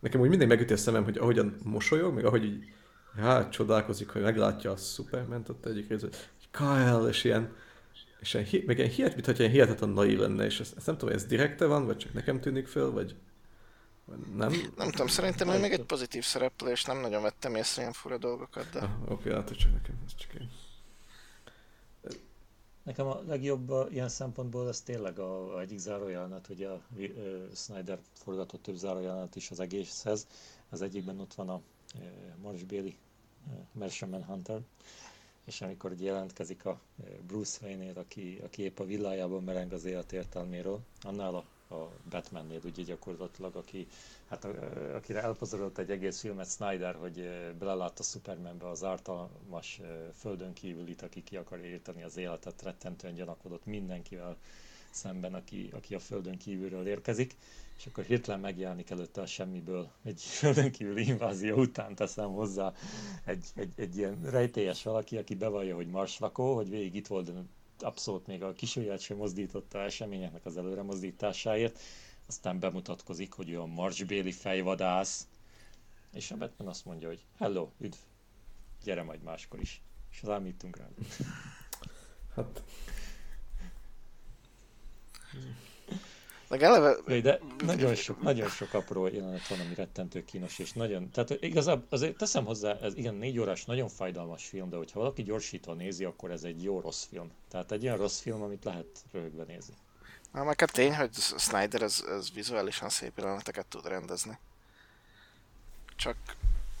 Nekem úgy mindig megüti a szemem, hogy ahogyan mosolyog, meg ahogy így hát csodálkozik, hogy meglátja a superman ott egyik részben, Kyle, és ilyen, és ilyen, meg ilyen hihet, mintha ilyen hihetetlen nai lenne, és ezt, ezt nem tudom, ez direkte van, vagy csak nekem tűnik föl, vagy, nem? Nem tudom, szerintem ő még egy pozitív szereplő, és nem nagyon vettem észre ilyen fura dolgokat, de... Ah, Oké, okay, hát csak nekem, ez csak én. Nekem a legjobb ilyen szempontból ez tényleg a, a egyik zárójelenet, hogy a uh, Snyder forgatott több zárójelenet is az egészhez. Az egyikben ott van a uh, Marsh Bailey Martian Hunter, és amikor jelentkezik a Bruce wayne aki, aki épp a villájában mereng az élet értelméről, annál a, a Batmannél ugye gyakorlatilag, aki, hát a, akire elpazarult egy egész filmet Snyder, hogy belelát a Supermanbe az ártalmas földön kívülit, aki ki akar írtani az életet, rettentően gyanakodott mindenkivel szemben, aki, aki a földön kívülről érkezik és akkor hirtelen megjelenik előtte a semmiből egy [laughs] földön kívüli invázió után teszem hozzá egy, egy, egy ilyen rejtélyes valaki, aki bevallja, hogy marslakó, hogy végig itt volt, de abszolút még a kisujját sem mozdította eseményeknek az előre mozdításáért, aztán bemutatkozik, hogy ő a marsbéli fejvadász, és a Batman azt mondja, hogy hello, üdv, gyere majd máskor is. És az ámítunk rá. Hát... Meg eleve... De nagyon sok, nagyon sok apró jelenet van, ami rettentő kínos, és nagyon, tehát igazából azért teszem hozzá, ez igen, négy órás, nagyon fájdalmas film, de hogyha valaki gyorsítva nézi, akkor ez egy jó rossz film. Tehát egy olyan rossz film, amit lehet röhögve nézni. Na, meg a tény, hogy Snyder az, az vizuálisan szép jeleneteket tud rendezni. Csak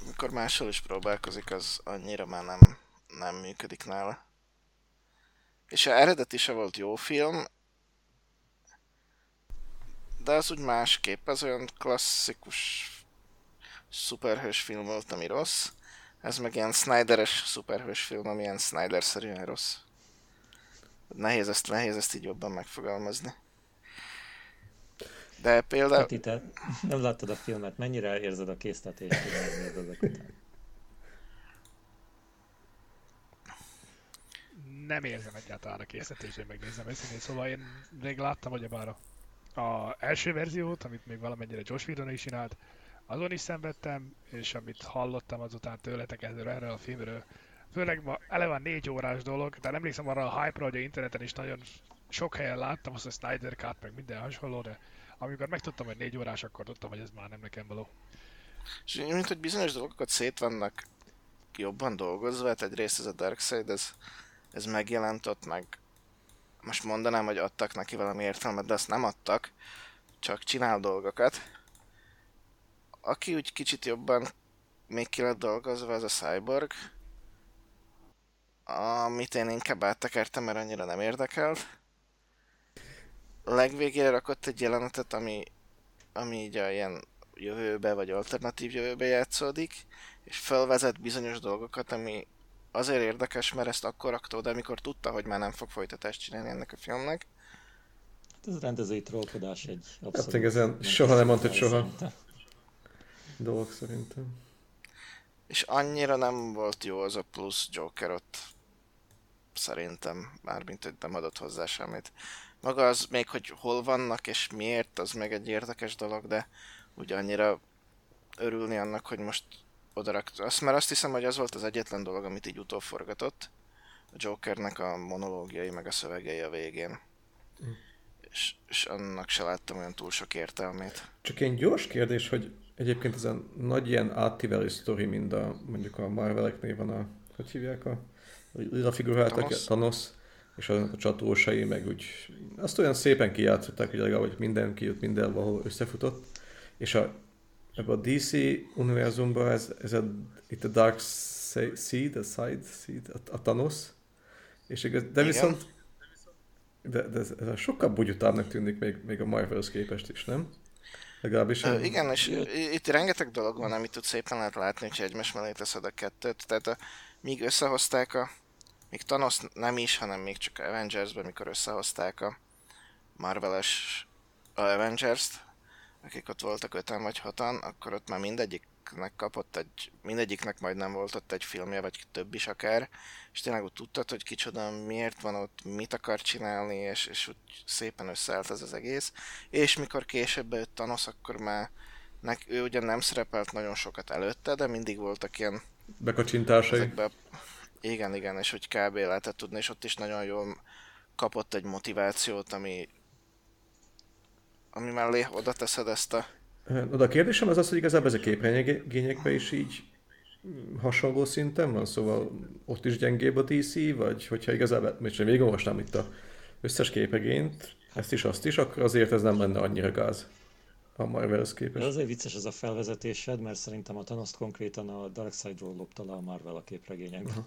mikor mással is próbálkozik, az annyira már nem, nem működik nála. És a eredeti se volt jó film, de az úgy másképp, ez olyan klasszikus szuperhős film volt, ami rossz. Ez meg ilyen Snyderes szuperhős film, ami ilyen Snyder-szerűen rossz. Nehéz ezt, nehéz ezt így jobban megfogalmazni. De például... Peti, te nem láttad a filmet, mennyire érzed a késztetést, hogy megnézed ezek után? Nem érzem egyáltalán a készítést, hogy megnézem őszintén, szóval én még láttam, hogy a a első verziót, amit még valamennyire Josh Whedon is csinált, azon is szenvedtem, és amit hallottam azután tőletek ezzel erről a filmről, főleg ma eleve négy órás dolog, de emlékszem arra a hype-ra, hogy a interneten is nagyon sok helyen láttam azt a Snyder Cut, meg minden hasonló, de amikor megtudtam, hogy négy órás, akkor tudtam, hogy ez már nem nekem való. És mint hogy bizonyos dolgokat szét vannak jobban dolgozva, hát egyrészt ez a Darkseid, ez, ez megjelent ott, meg most mondanám, hogy adtak neki valami értelmet, de azt nem adtak, csak csinál dolgokat. Aki úgy kicsit jobban még ki lett dolgozva, az a Cyborg, amit én inkább áttekertem, mert annyira nem érdekelt. Legvégére rakott egy jelenetet, ami, ami így a ilyen jövőbe, vagy alternatív jövőbe játszódik, és felvezet bizonyos dolgokat, ami azért érdekes, mert ezt akkor rakta oda, amikor tudta, hogy már nem fog folytatást csinálni ennek a filmnek. Hát ez rendezői trollkodás egy abszolút... Hát ezen soha nem mondtad soha. Szerintem. Dolog szerintem. És annyira nem volt jó az a plusz Joker ott. Szerintem, mármint hogy nem adott hozzá semmit. Maga az még, hogy hol vannak és miért, az meg egy érdekes dolog, de úgy annyira örülni annak, hogy most odarakta. Azt, mert azt hiszem, hogy az volt az egyetlen dolog, amit így utóforgatott. A Jokernek a monológiai, meg a szövegei a végén. Mm. És, és annak se láttam olyan túl sok értelmét. Csak egy gyors kérdés, hogy egyébként ez a nagy ilyen átívelő sztori, mint a, mondjuk a Marveleknél van a, hogy hívják a lila figurát, Thanos. Thanos, és a, a csatósai, meg úgy azt olyan szépen kijátszották, hogy legalább mindenki ott mindenhol összefutott, és a ebben a DC univerzumban ez, ez a, itt a Dark Seed, a Side Seed, a, a Thanos, És igaz, de Igen. viszont de, de ez, ez sokkal bugyutábbnak tűnik még, még a Marvelhez képest is, nem? Legalábbis. Ö, igen, és itt rengeteg dolog van, amit tudsz szépen lehet látni, hogyha egymás mellé teszed a kettőt. Tehát a, míg összehozták a, még Thanos nem is, hanem még csak Avengers-ben, mikor összehozták a Marvel-es Avengers-t, akik ott voltak öten vagy hatan, akkor ott már mindegyiknek kapott egy, mindegyiknek majdnem volt ott egy filmje, vagy több is akár, és tényleg úgy tudtad, hogy kicsoda miért van ott, mit akar csinálni, és, és úgy szépen összeállt ez az egész. És mikor később bejött Thanos, akkor már nek, ő ugyan nem szerepelt nagyon sokat előtte, de mindig voltak ilyen bekacsintásai. Ezekbe, igen, igen, és hogy kb. lehetett tudni, és ott is nagyon jól kapott egy motivációt, ami ami mellé oda teszed ezt a... Oda a kérdésem az az, hogy igazából ez a képregényekben is így hasonló szinten van, szóval ott is gyengébb a DC, vagy hogyha igazából, most én végigolvastam itt a összes képregényt, ezt is, azt is, akkor azért ez nem lenne annyira gáz a Marvelhez képest. De azért vicces ez a felvezetésed, mert szerintem a thanos konkrétan a Darkseid-ról lopta le a Marvel a képregényekben.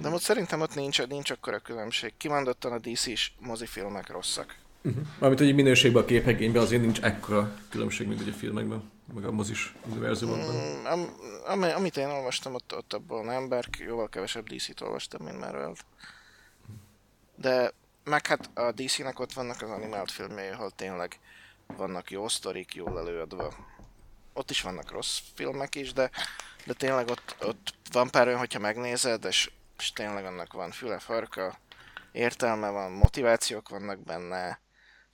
De ott szerintem ott nincs, nincs akkora különbség. Kimondottan a DC-s mozifilmek rosszak. Uh-huh. Mármint, hogy minőségben a képregényben azért nincs ekkora különbség, mint ugye a filmekben, meg a mozis univerzumokban. Mm, am, am, amit én olvastam, ott, ott abból nem, bár jóval kevesebb DC-t olvastam, mint Marvel. De meg hát a DC-nek ott vannak az animált filmjei, ahol tényleg vannak jó sztorik, jól előadva. Ott is vannak rossz filmek is, de, de tényleg ott, ott van pár olyan, hogyha megnézed, és, és tényleg annak van füle, farka, értelme van, motivációk vannak benne,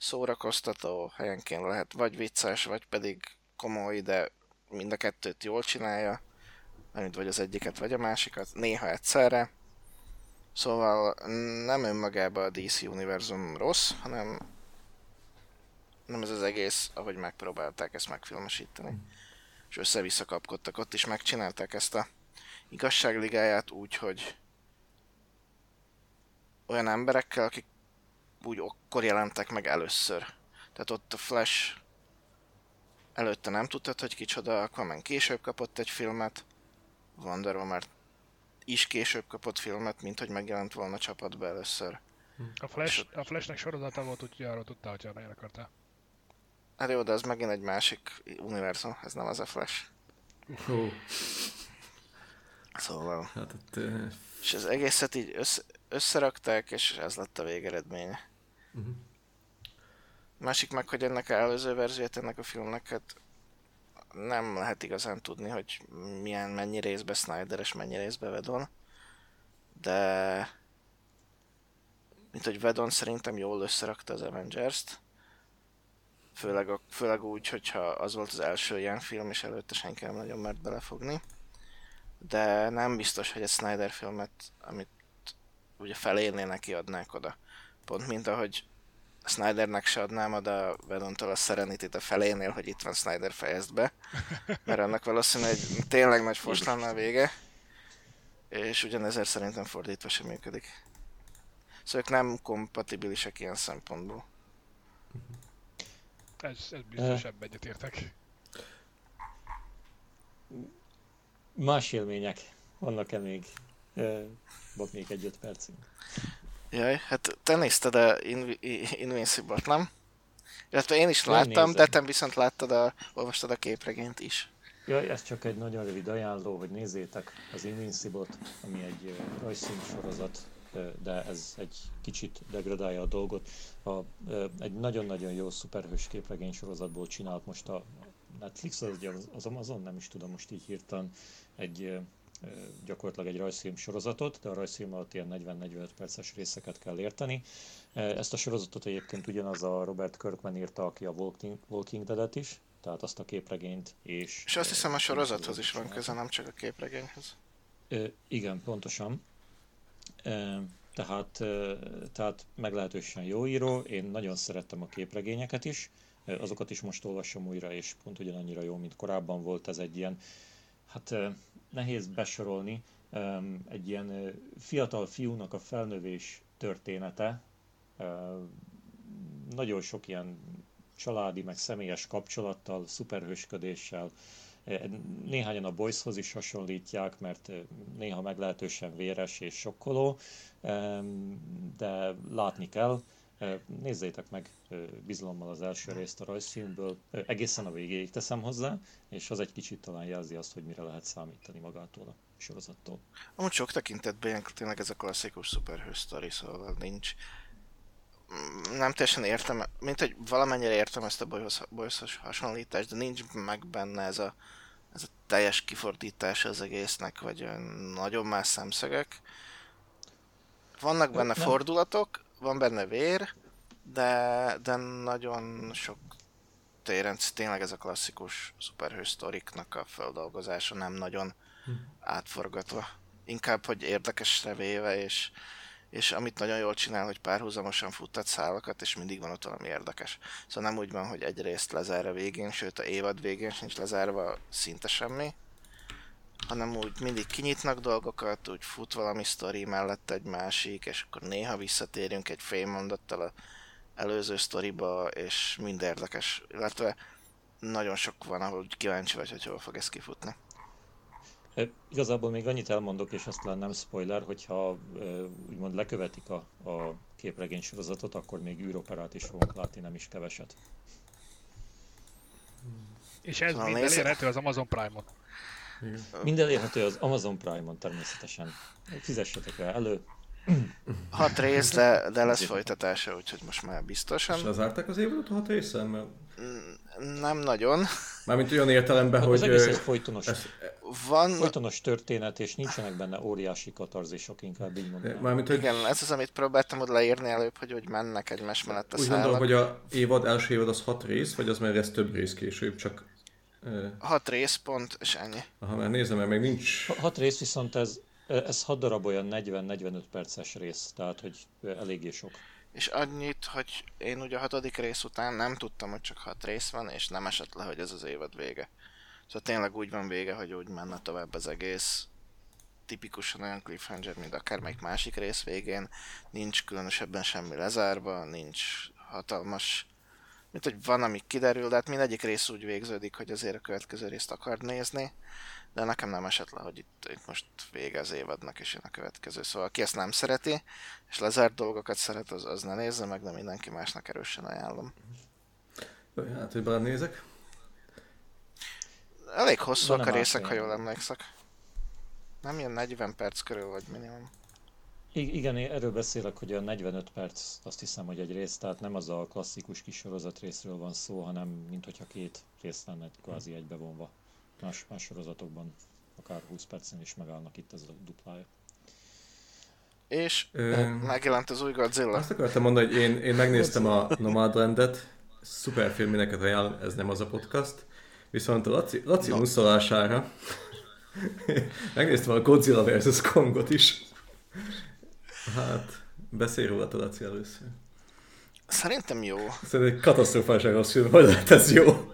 szórakoztató, helyenként lehet vagy vicces, vagy pedig komoly, de mind a kettőt jól csinálja, mint vagy az egyiket, vagy a másikat, néha egyszerre. Szóval nem önmagában a DC univerzum rossz, hanem nem ez az egész, ahogy megpróbálták ezt megfilmesíteni. És össze-vissza kapkodtak. Ott is megcsinálták ezt a igazságligáját úgy, hogy olyan emberekkel, akik úgy akkor jelentek meg először. Tehát ott a Flash előtte nem tudtad, hogy kicsoda, Aquaman később kapott egy filmet, Wonder Woman is később kapott filmet, mint hogy megjelent volna a csapatba először. A, Flash, a Flashnek sorozata volt, úgyhogy arról tudta, hogyha el akarta. Hát jó, de ez megint egy másik univerzum, ez nem az a Flash. Oh. Szóval... Hát, uh... És az egészet így össze, összerakták, és ez lett a végeredménye. Uh-huh. Másik meg, hogy ennek a előző verziót ennek a filmnek, hát nem lehet igazán tudni, hogy milyen, mennyi részbe Snyder és mennyi részbe Vedon. De mint hogy Vedon szerintem jól összerakta az Avengers-t. Főleg, a, főleg úgy, hogyha az volt az első ilyen film, és előtte senki nem nagyon mert belefogni. De nem biztos, hogy egy Snyder filmet, amit ugye felénél neki adnák oda. Pont mint ahogy Snydernek se adnám oda Vedontól a serenity a felénél, hogy itt van Snyder fejezd be, mert annak valószínűleg egy tényleg nagy fos lenne a vége, és ugyanezért szerintem fordítva sem működik. Szóval ők nem kompatibilisek ilyen szempontból. Ez, ez biztos ebben egyetértek. Más élmények vannak-e még? Volt még egy öt percünk. Jaj, hát te nézted a In- Invincible-t, nem? Illetve én is én láttam, nézem. de te viszont láttad a, olvastad a képregényt is. Jaj, ez csak egy nagyon rövid ajánló, hogy nézzétek az Invincible-t, ami egy rajzszín sorozat, de ez egy kicsit degradálja a dolgot. A, egy nagyon-nagyon jó szuperhős képregény sorozatból csinált most a Netflix, az, az Amazon, nem is tudom most így hirtelen, egy gyakorlatilag egy rajzfilm sorozatot, de a rajzfilm alatt ilyen 40-45 perces részeket kell érteni. Ezt a sorozatot egyébként ugyanaz a Robert Kirkman írta, aki a Walking, Walking Dead-et is, tehát azt a képregényt és... És azt hiszem a sorozathoz is van köze, nem csak a képregényhez. Igen, pontosan. Tehát, tehát meglehetősen jó író, én nagyon szerettem a képregényeket is, azokat is most olvasom újra, és pont ugyanannyira jó, mint korábban volt, ez egy ilyen, hát nehéz besorolni egy ilyen fiatal fiúnak a felnövés története. Nagyon sok ilyen családi, meg személyes kapcsolattal, szuperhősködéssel. Néhányan a Boyshoz is hasonlítják, mert néha meglehetősen véres és sokkoló, de látni kell, Nézzétek meg bizalommal az első részt a rajzfilmből, egészen a végéig teszem hozzá, és az egy kicsit talán jelzi azt, hogy mire lehet számítani magától a sorozattól. Amúgy sok tekintetben ilyen tényleg ez a klasszikus szuperhős sztori, szóval nincs... Mm, nem teljesen értem, mint hogy valamennyire értem ezt a bolyhoz hasonlítást, de nincs meg benne ez a, ez a teljes kifordítás az egésznek, vagy nagyon más szemszögek. Vannak benne nem. fordulatok, van benne vér, de, de nagyon sok téren tényleg ez a klasszikus szuperhős sztoriknak a feldolgozása nem nagyon hm. átforgatva. Inkább, hogy érdekesre véve, és, és amit nagyon jól csinál, hogy párhuzamosan futtat szálakat, és mindig van ott valami érdekes. Szóval nem úgy van, hogy egy részt lezár a végén, sőt a évad végén sincs lezárva szinte semmi, hanem úgy mindig kinyitnak dolgokat, úgy fut valami sztori mellett egy másik, és akkor néha visszatérünk egy fél mondattal a előző sztoriba, és mind érdekes, illetve nagyon sok van, ahol kíváncsi vagy, hogy hol fog ez kifutni. E, igazából még annyit elmondok, és azt nem spoiler, hogyha e, úgymond lekövetik a, a képregény sorozatot, akkor még űroperát is fogunk látni, nem is keveset. És ez mind elérhető az Amazon Prime-on. Minden elérhető az Amazon Prime-on természetesen. Fizessetek rá elő. Hat rész, de, de lesz folytatása, úgyhogy most már biztosan. És lezárták az évadot a hat részen? Mert... Nem nagyon. Mármint olyan értelemben, hát hogy... Az egész egy folytonos, ez... van... folytonos történet, és nincsenek benne óriási katarzisok, inkább így mondanám. Mármint, hogy... Igen, ez az, amit próbáltam ott leírni előbb, hogy hogy mennek egymás mellett a Úgy gondolom, hogy a évad, első évad az hat rész, vagy az már lesz több rész később, csak Hat részpont, és ennyi. Aha, mert nézem, mert még nincs... Hat rész viszont ez, ez hat darab olyan 40-45 perces rész, tehát hogy eléggé sok. És annyit, hogy én ugye a hatodik rész után nem tudtam, hogy csak hat rész van, és nem esett le, hogy ez az évad vége. Szóval tényleg úgy van vége, hogy úgy menne tovább az egész. Tipikusan olyan cliffhanger, mint akármelyik másik rész végén. Nincs különösebben semmi lezárva, nincs hatalmas mint hogy van, ami kiderül, de hát mindegyik rész úgy végződik, hogy azért a következő részt akar nézni, de nekem nem esett le, hogy itt, itt most vége az évadnak, és jön a következő. Szóval aki ezt nem szereti, és lezárt dolgokat szeret, az, az ne nézze meg, de mindenki másnak erősen ajánlom. Hát, hogy belenézek. Elég hosszúak a részek, ha jól emlékszek. Nem ilyen 40 perc körül vagy minimum. Igen, én erről beszélek, hogy a 45 perc azt hiszem, hogy egy rész, tehát nem az a klasszikus kis sorozat részről van szó, hanem mint hogyha két rész lenne kvázi egybevonva. Más, más sorozatokban akár 20 percen is megállnak itt ez a duplája. És Ö... megjelent az új Godzilla. Azt akartam mondani, hogy én, én megnéztem a Nomadlandet, szuper film, neked ajánlom, ez nem az a podcast. Viszont a Laci, Laci no. muszolására [laughs] megnéztem a Godzilla vs. Kongot is. Hát, beszélj róla, Laci, először. Szerintem jó. Szerintem egy katasztrofálisan rossz film, hogy lehet ez jó.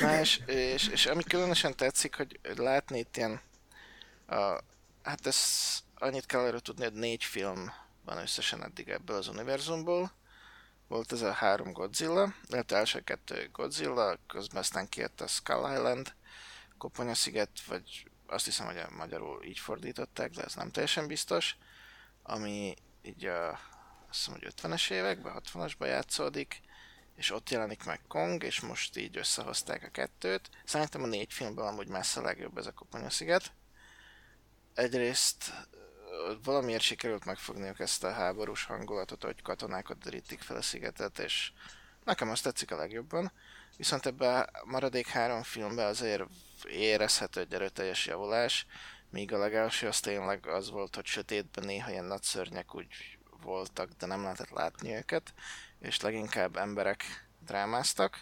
Na, és, és, és, ami különösen tetszik, hogy látni itt ilyen, a, hát ez annyit kell erről tudni, hogy négy film van összesen eddig ebből az univerzumból. Volt ez a három Godzilla, illetve első kettő Godzilla, közben aztán kijött a Skull Island, Koponya-sziget, vagy azt hiszem, hogy magyarul így fordították, de ez nem teljesen biztos, ami így a, azt hiszem, hogy 50-es években, 60-asban játszódik, és ott jelenik meg Kong, és most így összehozták a kettőt. Szerintem a négy filmben amúgy messze a legjobb ez a Koponya-sziget. Egyrészt valamiért sikerült megfogniuk ezt a háborús hangulatot, hogy katonákat derítik fel a szigetet, és nekem azt tetszik a legjobban. Viszont ebben a maradék három filmben azért érezhető egy erőteljes javulás, míg a legelső az tényleg az volt, hogy sötétben néha ilyen nagy szörnyek úgy voltak, de nem lehetett látni őket, és leginkább emberek drámáztak.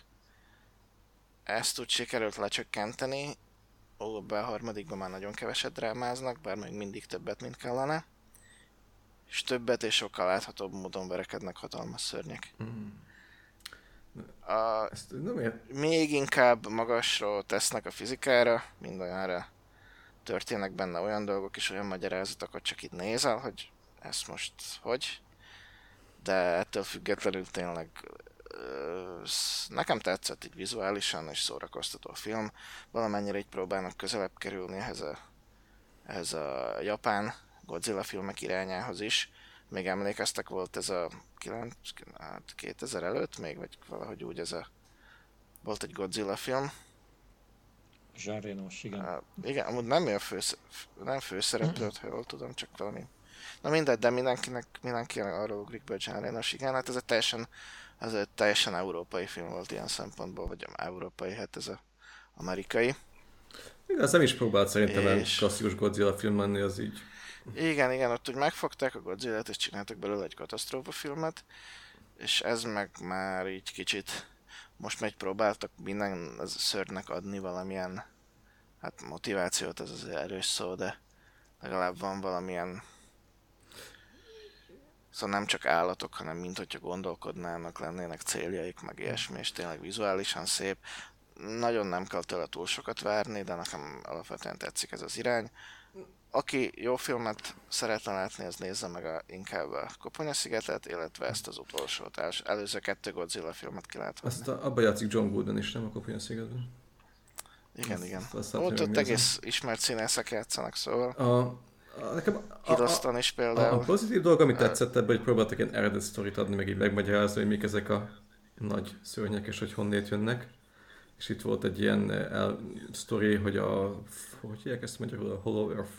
Ezt úgy sikerült lecsökkenteni, ó, be a harmadikban már nagyon keveset drámáznak, bár még mindig többet, mint kellene. És többet és sokkal láthatóbb módon verekednek hatalmas szörnyek. Mm. A, Ezt nem ért. Még inkább magasról tesznek a fizikára, mind olyanra történnek benne olyan dolgok és olyan magyarázatok, hogy csak itt nézel, hogy ezt most hogy. De ettől függetlenül tényleg nekem tetszett így vizuálisan és szórakoztató film. Valamennyire így próbálnak közelebb kerülni ehhez a, ehhez a japán Godzilla filmek irányához is. Még emlékeztek, volt ez a 9, hát 2000 előtt még, vagy valahogy úgy ez a volt egy Godzilla film. Jean Reno, igen. Uh, igen, amúgy nem olyan fősz, nem főszereplőt, ha jól tudom, csak valami. Na mindegy, de mindenkinek, mindenki arról ugrik be, hogy Jean Reno, igen, hát ez egy teljesen, ez egy teljesen európai film volt ilyen szempontból, vagy európai, hát ez a amerikai. Igen, ez nem is próbált szerintem és... klasszikus Godzilla film lenni, az így. Igen, igen, ott úgy megfogták a Godzilla-t, és csináltak belőle egy katasztrófa filmet, és ez meg már így kicsit most megy próbáltak minden az szörnek adni valamilyen hát motivációt, ez az erős szó, de legalább van valamilyen Szóval nem csak állatok, hanem mint hogyha gondolkodnának, lennének céljaik, meg ilyesmi, és tényleg vizuálisan szép. Nagyon nem kell tőle túl sokat várni, de nekem alapvetően tetszik ez az irány aki jó filmet szeretne látni, az nézze meg a, inkább a Koponya-szigetet, illetve ezt az utolsót. Els, előző kettő Godzilla filmet ki lehet Azt a, abba játszik John Golden is, nem a Koponya-szigetben? Igen, azt, igen. Azt ott, ott egész ismert színészek játszanak, szóval. A, a, nekem a, a, is például. A, a pozitív dolog, amit tetszett ebben, hogy próbáltak ilyen eredet sztorit adni, meg így megmagyarázni, hogy mik ezek a nagy szörnyek, és hogy honnét jönnek. És itt volt egy ilyen el, sztori, hogy a, hogy hívják ezt magyarul, a Hollow Earth?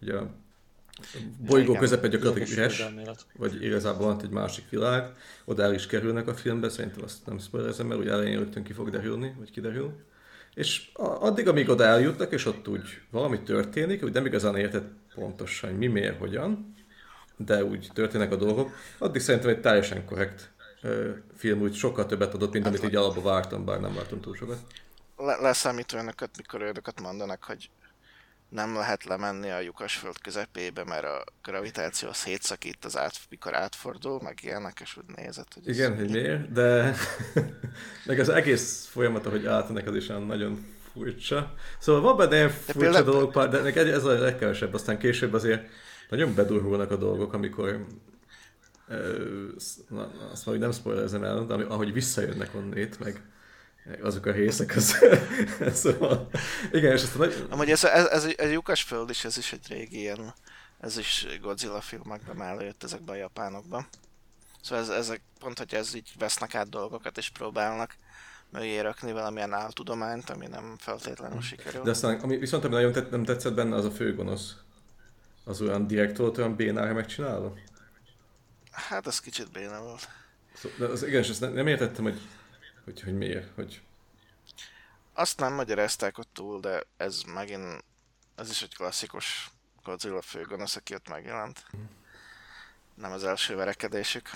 Ugye a bolygó ja, közepe gyakorlatilag üres, vagy igazából van egy másik világ, oda el is kerülnek a filmbe, szerintem azt nem spoilerezem, mert ugye elején rögtön ki fog derülni, vagy kiderül. És addig, amíg oda eljutnak, és ott úgy valami történik, úgy nem igazán érted pontosan, hogy mi, miért, hogyan, de úgy történnek a dolgok, addig szerintem egy teljesen korrekt film úgy sokkal többet adott, mint amit így alapban vártam, bár nem vártam túl sokat. Le- leszámítva önöket, mikor önöket mondanak, hogy nem lehet lemenni a lyukasföld közepébe, mert a gravitáció szétszakít az át, mikor átfordul, meg ilyenek, és úgy nézett, hogy... Igen, hogy miért, de [laughs] meg az egész folyamat, ahogy átmennek, az is nagyon furcsa. Szóval van benne ilyen furcsa például... dolog, de ez a legkevesebb, aztán később azért nagyon bedurulnak a dolgok, amikor na, azt már nem spoilerezem el, de ahogy visszajönnek onnét, meg azok a részek, az, [laughs] szóval, igen, és aztán nagy... Amúgy ez, ez, ez, egy lyukas föld is, ez is egy régi ilyen, ez is Godzilla filmekben már jött ezekben a japánokban. Szóval ez, ezek pont, hogy ez így vesznek át dolgokat és próbálnak mögé rakni valamilyen áltudományt, ami nem feltétlenül sikerül. De aztán, ami viszont ami nagyon tett, nem tetszett benne, az a főgonosz. Az olyan direkt volt, olyan bénára megcsinálva? Hát az kicsit béna volt. Szóval, de az, igen, és ezt nem értettem, hogy hogy, hogy miért, hogy... Azt nem magyarázták ott túl, de ez megint, ez is egy klasszikus Godzilla főgonosz, aki ott megjelent. Nem az első verekedésük.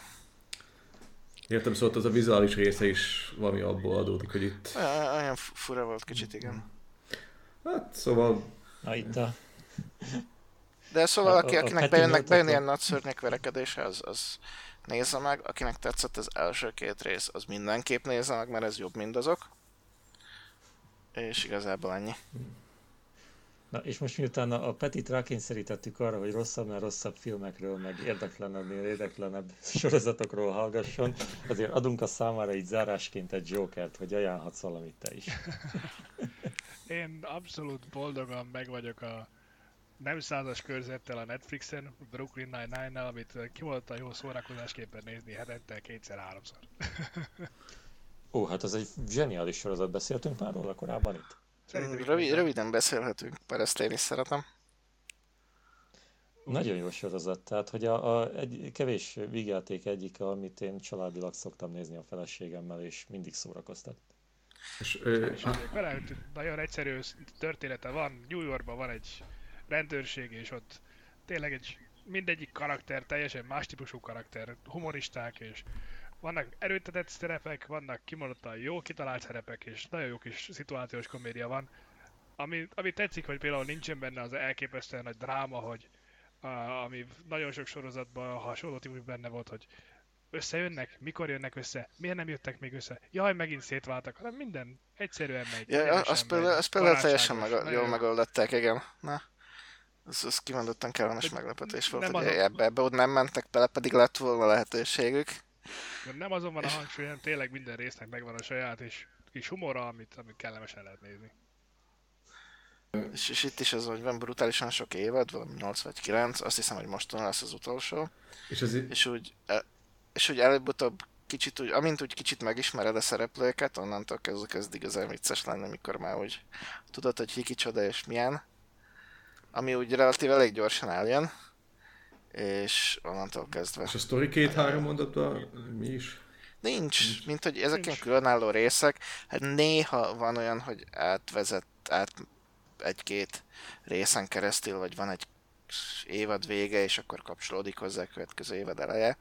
Értem, szóval az a vizuális része is valami abból adódik, hogy itt... Olyan fura volt kicsit, igen. Hát, szóval... Na itt a... De szóval, aki, akinek a bejönnek, bejön ilyen nagy szörnyek verekedése, az, az nézze meg, akinek tetszett az első két rész, az mindenképp nézze meg, mert ez jobb, mint azok. És igazából ennyi. Na, és most miután a Petit rákényszerítettük arra, hogy rosszabbnál rosszabb filmekről, meg érdeklenebbnél érdeklenebb sorozatokról hallgasson, azért adunk a számára így zárásként egy Jokert, hogy ajánlhatsz valamit te is. Én abszolút boldogan meg vagyok a nem százas körzettel a Netflixen, Brooklyn Nine-Nine-nel, amit kimondottan jó szórakozásképpen nézni hetente kétszer-háromszor. [laughs] Ó, hát az egy zseniális sorozat, beszéltünk már róla korábban itt? Rövid, röviden beszélhetünk, mert ezt én is szeretem. Nagyon jó sorozat, tehát hogy a, a egy kevés vígjáték egyik, amit én családilag szoktam nézni a feleségemmel, és mindig szórakoztat. És, ö, és vele, nagyon egyszerű története van, New Yorkban van egy rendőrség, és ott tényleg egy mindegyik karakter teljesen más típusú karakter, humoristák, és vannak erőtetett szerepek, vannak kimondottan jó kitalált szerepek, és nagyon jó kis szituációs komédia van. Ami, ami tetszik, hogy például nincsen benne az elképesztően nagy dráma, hogy uh, ami nagyon sok sorozatban hasonló típus benne volt, hogy összejönnek, mikor jönnek össze, miért nem jöttek még össze, jaj, megint szétváltak, hanem minden egyszerűen megy. Ja, azt például, azt például teljesen meg, jól megoldották, igen. Na. Ez, ez kimondottan kellemes meglepetés volt, nem hogy ebbe, ebbe ott nem mentek bele, pedig lett volna lehetőségük. Nem azon van a hangsúly, hanem tényleg minden résznek megvan a saját és kis humora, amit, amit kellemesen lehet nézni. És, és itt is az, hogy van brutálisan sok évad, valami 8 vagy 9, azt hiszem, hogy mostan lesz az utolsó. És, ez és úgy, e, és úgy előbb-utóbb kicsit úgy, amint úgy kicsit megismered a szereplőket, onnantól kezdve kezd igazán vicces lenni, mikor már úgy tudod, hogy ki kicsoda és milyen. Ami úgy relatív elég gyorsan eljön, és onnantól kezdve. És a story két-három mondatban mi is? Nincs, Nincs. mint hogy ezek ilyen különálló részek. Hát néha van olyan, hogy átvezet, át egy-két részen keresztül, vagy van egy évad vége, és akkor kapcsolódik hozzá a következő évad eleje.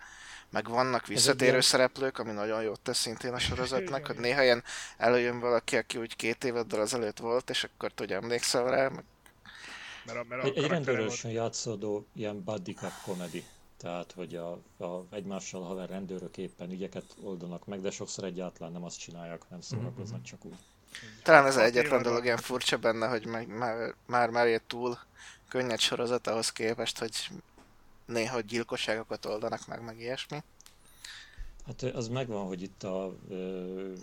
Meg vannak visszatérő szereplők, ami nagyon jót tesz szintén a sorozatnak, hogy néha ilyen előjön valaki, aki úgy két évaddal azelőtt volt, és akkor tudja emlékszel rá. Meg... Mert a, mert a egy, egy rendőrösen játszódó ilyen buddy cop comedy. Tehát, hogy a, a egymással haver rendőrök éppen ügyeket oldanak meg, de sokszor egyáltalán nem azt csinálják, hanem szórakoznak mm-hmm. csak úgy. Talán ez egyetlen dolog ilyen furcsa benne, hogy meg, már, már, már túl könnyed sorozat ahhoz képest, hogy néha gyilkosságokat oldanak meg, meg ilyesmi. Hát az megvan, hogy itt a ö,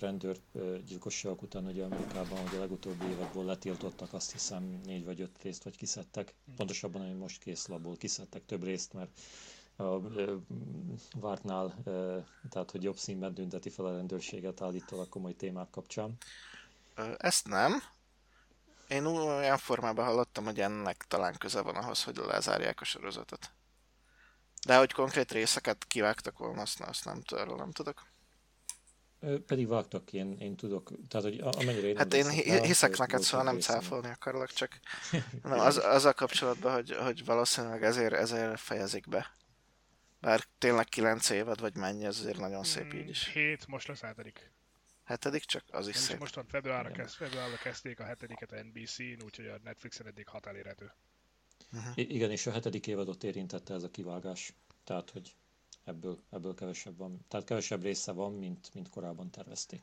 rendőr ö, gyilkosságok után ugye Amerikában, hogy a legutóbbi évekból letiltottak, azt hiszem négy vagy öt részt vagy kiszedtek. Pontosabban, hogy most készlabból kiszedtek több részt, mert a vártnál, tehát hogy jobb színben tünteti fel a rendőrséget állítólag komoly témák kapcsán. Ezt nem. Én olyan formában hallottam, hogy ennek talán köze van ahhoz, hogy lezárják a sorozatot. De hogy konkrét részeket kivágtak volna, azt, azt nem, erről nem tudok. Pedig vágtak, én, én tudok, tehát hogy amennyire én Hát én hiszek neked, szóval nem cáfolni akarlak, csak [laughs] nem, az, az a kapcsolatban, hogy, hogy valószínűleg ezért, ezért fejezik be. Bár tényleg 9 évad, vagy mennyi, ez azért nagyon szép így is. 7, most lesz hetedik. Hetedik csak? Az is szép. Most februárra, kezd, februárra kezdték a hetediket a NBC-n, úgyhogy a Netflixen eddig hat elérhető. Uh-huh. I- igen, és a hetedik évadot érintette ez a kivágás. Tehát, hogy ebből, ebből kevesebb van. Tehát kevesebb része van, mint, mint korábban tervezték.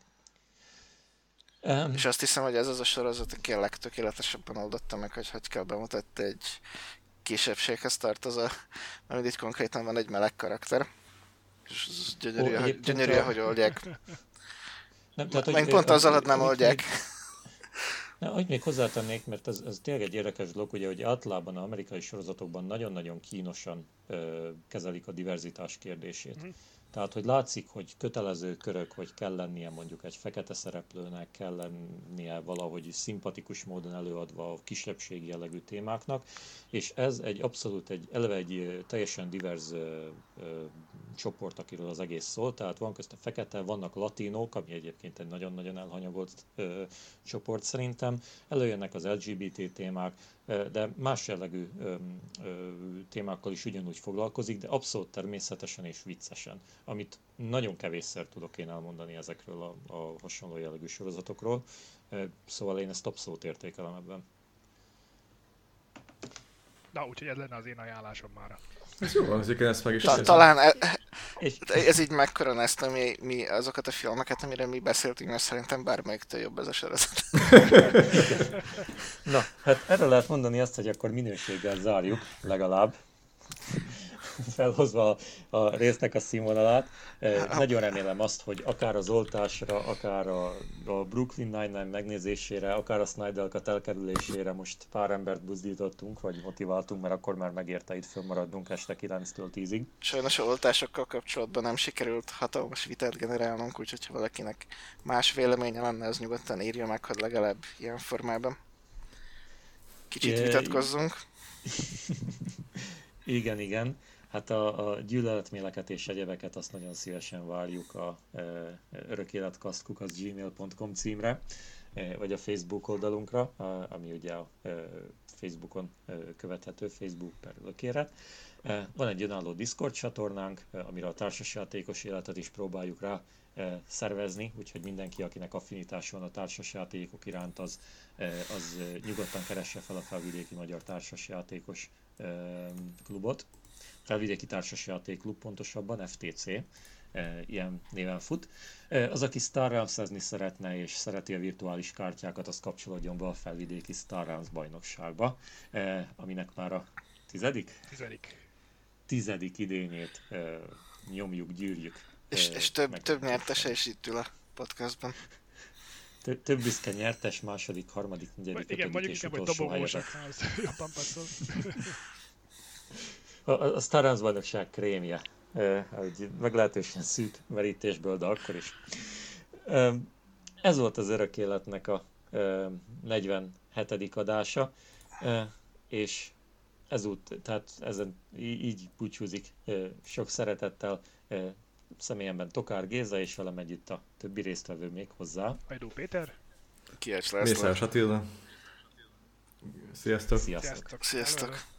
Um, és azt hiszem, hogy ez az a sorozat, aki a legtökéletesebben oldotta meg, hogy hogy kell bemutatni egy kisebbséghez tartozó, mert itt konkrétan van egy meleg karakter. És ez gyönyörű, Ó, hogy, gyönyörű a... hogy oldják. Nem, tehát, hogy, pont azzal, hogy nem oldják. Na, hogy még hozzátennék, mert ez, ez tényleg egy érdekes dolog, ugye, hogy általában az amerikai sorozatokban nagyon-nagyon kínosan ö, kezelik a diverzitás kérdését. Mm. Tehát, hogy látszik, hogy kötelező körök, hogy kell lennie mondjuk egy fekete szereplőnek, kell lennie valahogy szimpatikus módon előadva a kisebbségi jellegű témáknak, és ez egy abszolút egy, eleve egy teljesen divers csoport, akiről az egész szól, tehát van közt a fekete, vannak latinok, ami egyébként egy nagyon-nagyon elhanyagolt ö, csoport szerintem, előjönnek az LGBT témák, de más jellegű ö, ö, témákkal is ugyanúgy foglalkozik, de abszolút természetesen és viccesen, amit nagyon kevésszer tudok én elmondani ezekről a, a hasonló jellegű sorozatokról, szóval én ezt abszolút értékelem ebben. Na, úgyhogy ez lenne az én ajánlásom már. Ez jó van, azért ezt meg is Ta, Talán e, ez így megkoronázta mi, mi azokat a filmeket, amire mi beszéltünk, mert szerintem bármelyiktől jobb ez a sorozat. Na, hát erre lehet mondani azt, hogy akkor minőséggel zárjuk, legalább. Felhozva a, a résznek a színvonalát. E, nagyon remélem azt, hogy akár az oltásra, akár a, a Brooklyn Nine-Nine megnézésére, akár a Snyder Cut elkerülésére most pár embert buzdítottunk, vagy motiváltunk, mert akkor már megérte itt fönnmaradnunk este 9-től 10-ig. Sajnos a oltásokkal kapcsolatban nem sikerült hatalmas vitát generálnunk, úgyhogy ha valakinek más véleménye lenne, az nyugodtan írja meg, hogy legalább ilyen formában kicsit vitatkozzunk. [laughs] igen, igen. Hát a, a gyűlöletméleket és egyebeket azt nagyon szívesen várjuk a e, örökéletkasztkuk gmail.com címre, e, vagy a Facebook oldalunkra, ami ugye a e, Facebookon e, követhető, Facebook per örökélet. Van egy önálló Discord csatornánk, e, amire a társasjátékos életet is próbáljuk rá szervezni, úgyhogy mindenki, akinek affinitás van a társasjátékok iránt, az, az nyugodtan keresse fel a felvidéki magyar társasjátékos klubot felvidéki társasjátéklub pontosabban, FTC, e, ilyen néven fut. E, az, aki Star realms szeretne és szereti a virtuális kártyákat, az kapcsolódjon be a felvidéki Star Realms bajnokságba, e, aminek már a tizedik? Tizedik. Tizedik idényét nyomjuk, gyűrjük. És, és több, több nyertese is itt ül a podcastban. Több, több büszke nyertes, második, harmadik, negyedik, Igen, mondjuk inkább, hogy dobogósak, az jobban passzol. A, a Star Wars bajnokság krémje. Egy meglehetősen szűk merítésből, de akkor is. Ez volt az örök életnek a 47. adása, és ezút, tehát ezen így búcsúzik sok szeretettel személyemben Tokár Géza, és velem együtt a többi résztvevő még hozzá. Hajdú Péter. Kies László. Mészáros Attila. Sziasztok. Sziasztok. Sziasztok. Sziasztok.